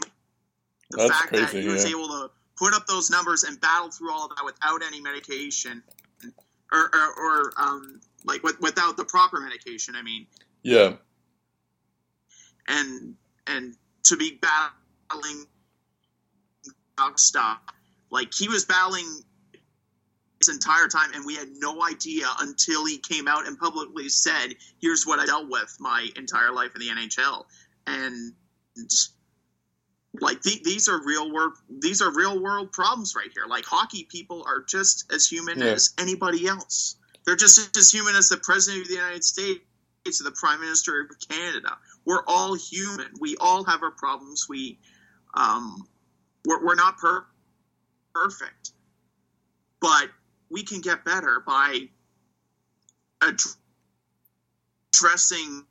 Speaker 1: The
Speaker 2: That's
Speaker 1: fact
Speaker 2: crazy,
Speaker 1: that he was able to put up those numbers and battle through all of that without any medication or, or, or um, like with, without the proper medication. I mean,
Speaker 2: Yeah.
Speaker 1: and and to be battling stuff like he was battling this entire time, and we had no idea until he came out and publicly said, "Here's what I dealt with my entire life in the NHL," and like the, these are real world these are real world problems right here. Like hockey people are just as human
Speaker 2: Yeah.
Speaker 1: as anybody else. They're just as human as the president of the united states or the prime minister of canada. We're all human. We all have our problems. We um we're, we're not per- perfect. But we can get better by addressing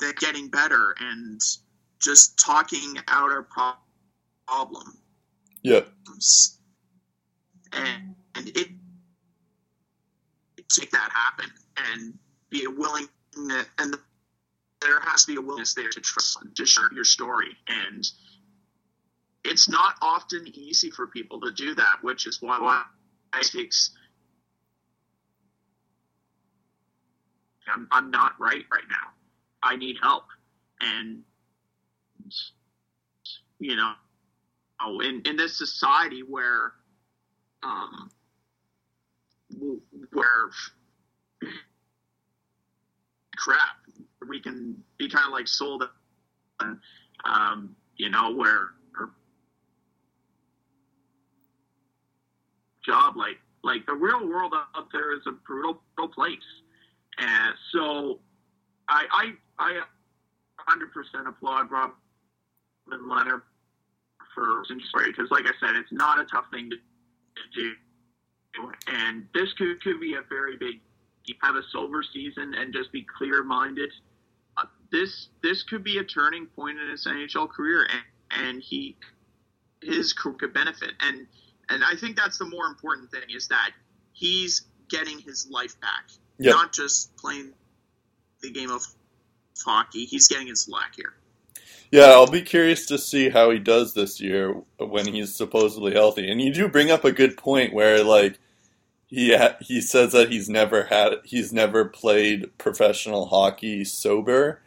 Speaker 1: that getting better and just talking out our pro- problems
Speaker 2: Yeah.
Speaker 1: and, and it to make that happen and be a willing and there has to be a willingness there to trust to share your story. And it's not often easy for people to do that which is why, why it takes I'm, I'm not right right now. I need help. And you know oh, in, in this society where um where crap we can be kind of like sold um you know where job like like the real world out there is a brutal, brutal place. And so i i i 100% applaud Rob and Lehner for because, like I said, it's not a tough thing to, to do. And this could, could be a very big, have a sober season and just be clear minded. Uh, this this could be a turning point in his NHL career, and, and he his career could benefit. And and I think that's the more important thing is that he's getting his life back,
Speaker 2: Yeah.
Speaker 1: not just playing the game of hockey. He's getting his lack here.
Speaker 2: Yeah, I'll be curious to see how he does this year when he's supposedly healthy. And you do bring up a good point where like he ha- he says that he's never had he's never played professional hockey sober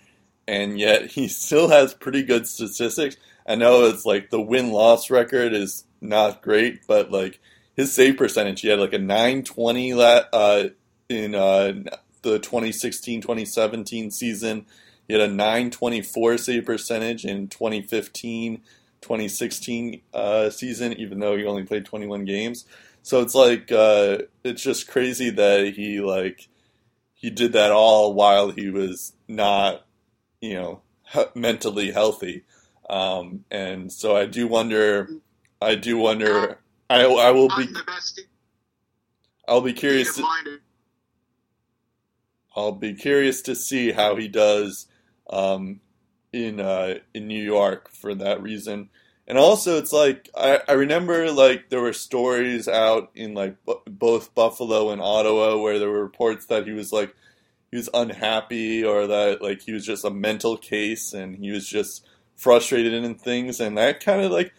Speaker 2: and yet he still has pretty good statistics. I know it's like the win-loss record is not great, but like his save percentage, he had like a 920 la- uh, in uh, the 2016-2017 season. He had a 924 save percentage in 2015 2016 uh, season, even though he only played 21 games. So it's like, uh, it's just crazy that he, like, he did that all while he was not, you know, he- mentally healthy. Um, and so I do wonder, I do wonder I I will be
Speaker 4: I'm the best
Speaker 2: I'll be curious. To. I'll be curious to see how he does um, in uh, in New York for that reason. And also, it's like I, I remember like there were stories out in like b- both Buffalo and Ottawa where there were reports that he was like he was unhappy or that like he was just a mental case and he was just frustrated in things and that kind of like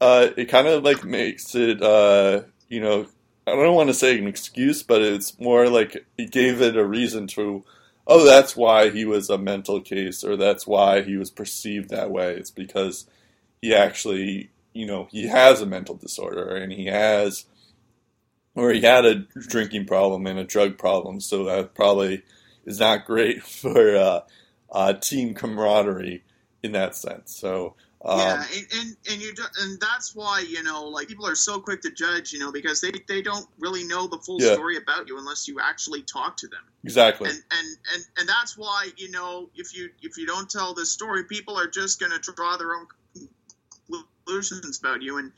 Speaker 2: uh, it kind of like makes it uh, you know I don't want to say an excuse, but it's more like it gave it a reason to, oh, that's why he was a mental case, or that's why he was perceived that way. It's because he actually, you know, he has a mental disorder and he has, or he had a drinking problem and a drug problem, so that probably is not great for uh, uh, team camaraderie in that sense. So, um,
Speaker 1: yeah, and, and and you do, and that's why you know like people are so quick to judge, you know, because they they don't really know the full
Speaker 2: Yeah.
Speaker 1: story about you unless you actually talk to them.
Speaker 2: exactly.
Speaker 1: And and and and that's why you know if you if you don't tell this story, people are just going to draw their own conclusions about you and.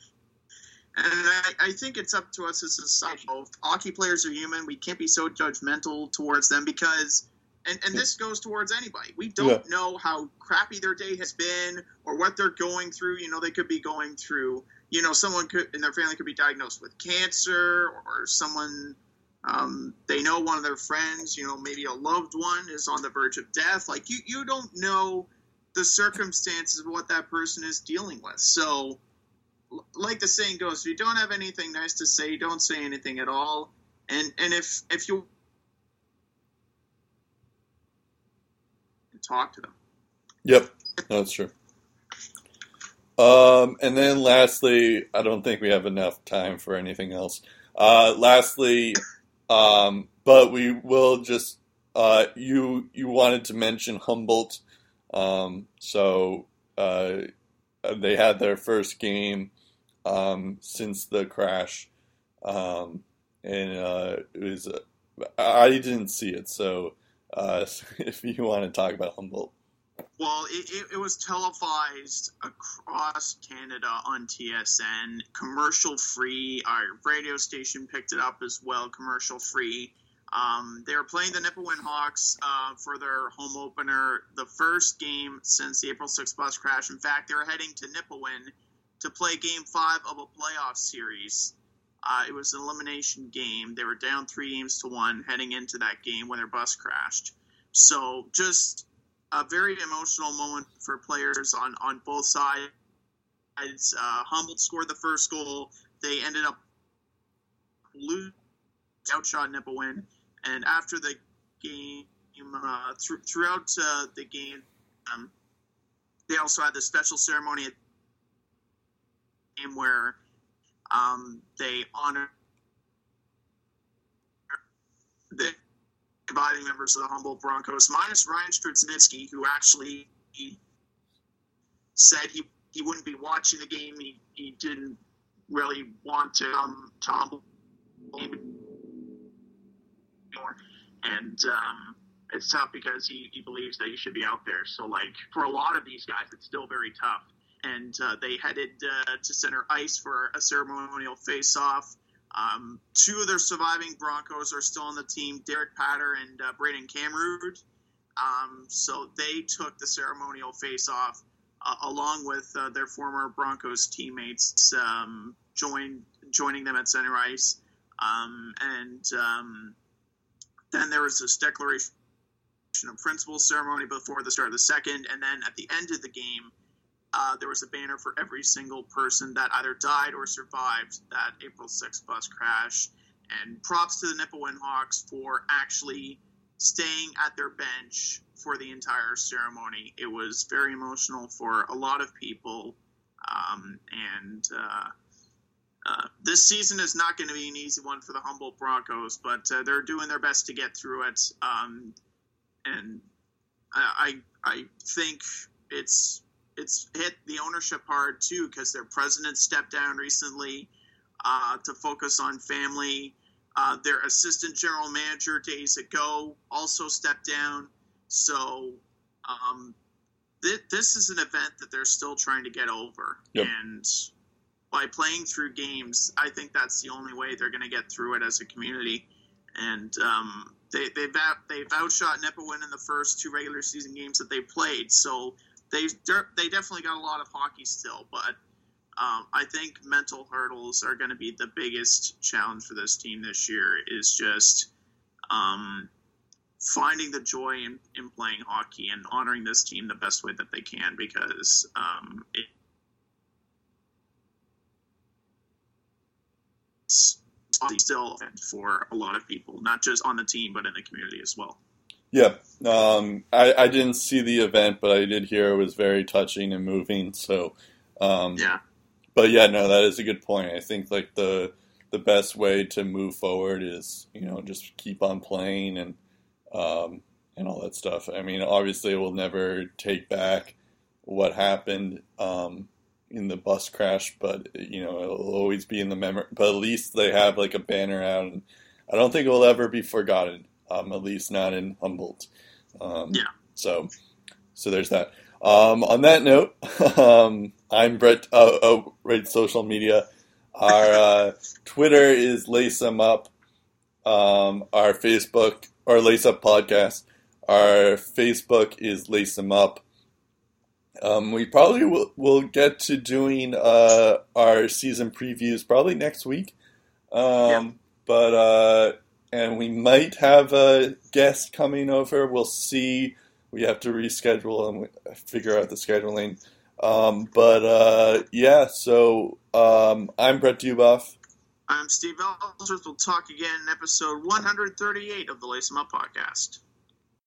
Speaker 1: And I, I think it's up to us as a society. Hockey players are human. We can't be so judgmental towards them because and, and this goes towards anybody. We don't know how crappy their day has been or what they're going through. You know, they could be going through, you know, someone could in their family could be diagnosed with cancer or someone um, they know one of their friends, you know, maybe a loved one is on the verge of death. Like you, you don't know the circumstances of what that person is dealing with. So, like the saying goes, if you don't have anything nice to say, don't say anything at all. And and if if you talk to them.
Speaker 2: Yep, that's true. Um, and then lastly, I don't think we have enough time for anything else. Uh, lastly, um, but we will just uh, you you wanted to mention Humboldt, um, so uh, they had their first game um, since the crash, um, and uh, it was I didn't see it, so uh, if you want to talk about Humboldt.
Speaker 1: Well, it, it, it was televised across Canada on TSN, commercial free. Our radio station picked it up as well, commercial free. Um, they were playing the Nipawin Hawks uh, for their home opener, the first game since the April 6th bus crash. In fact, they were heading to Nipawin to play Game Five of a playoff series. Uh, it was an elimination game. They were down three games to one heading into that game when their bus crashed. So just a very emotional moment for players on, on both sides. Uh, Humboldt scored the first goal. They ended up losing, outshot Nipawin, and after the game, uh, th- throughout uh, the game, um, they also had the special ceremony game where um, they honor the surviving members of the Humboldt Broncos, minus Ryan Straschnitzki, who actually said he, he wouldn't be watching the game. He, he didn't really want to um, to Humboldt anymore. And um, it's tough because he, he believes that he should be out there. So, like, for a lot of these guys, it's still very tough. And uh, they headed uh, to center ice for a ceremonial face-off. Um, two of their surviving Broncos are still on the team, Derek Patter and uh, Brayden. Um, so they took the ceremonial face-off uh, along with uh, their former Broncos teammates, um, join, joining them at center ice. Um, and um, then there was this declaration of principles ceremony before the start of the second, and then at the end of the game, uh, there was a banner for every single person that either died or survived that April 6th bus crash. And props to the Nipawin Hawks for actually staying at their bench for the entire ceremony. It was very emotional for a lot of people. Um, and uh, uh, this season is not going to be an easy one for the Humboldt Broncos, but uh, they're doing their best to get through it. Um, and I, I, I think it's it's hit the ownership hard too because their president stepped down recently uh, to focus on family. Uh, their assistant general manager days ago also stepped down. So um, th- this is an event that they're still trying to get over,
Speaker 2: Yep.
Speaker 1: and by playing through games. I think that's the only way they're going to get through it as a community. And um, they they've out, they've outshot Nipawin in the first two regular season games that they played. So they they definitely got a lot of hockey still, but. Um, I think mental hurdles are going to be the biggest challenge for this team this year. Is just um, finding the joy in, in playing hockey and honoring this team the best way that they can because um, it's still for a lot of people, not just on the team but in the community as well.
Speaker 2: Yeah, um, I, I didn't see the event, but I did hear it was very touching and moving. So, um,
Speaker 1: yeah,
Speaker 2: but yeah, no, that is a good point. I think like the the best way to move forward is you know just keep on playing and um, and all that stuff. I mean, obviously, we'll never take back what happened um, in the bus crash, but you know, it'll always be in the memory. But at least they have like a banner out, and I don't think it will ever be forgotten. Um, at least not in Humboldt. Um,
Speaker 1: yeah.
Speaker 2: So, so there's that. Um, on that note, um, I'm Brett. Uh, oh, right, social media. Our uh, Twitter is Lace them up. Um, our Facebook or Lace Up Podcast. Our Facebook is Lace them up. Um, we probably will, will get to doing uh, our season previews probably next week. Um, yeah. But uh, and we might have a guest coming over. We'll see. We have to reschedule and figure out the scheduling. Um, but uh, yeah, so um, I'm Brett Duboff.
Speaker 1: I'm Steve Ellsworth. We'll talk again in episode 138 of the Lace 'em Up podcast.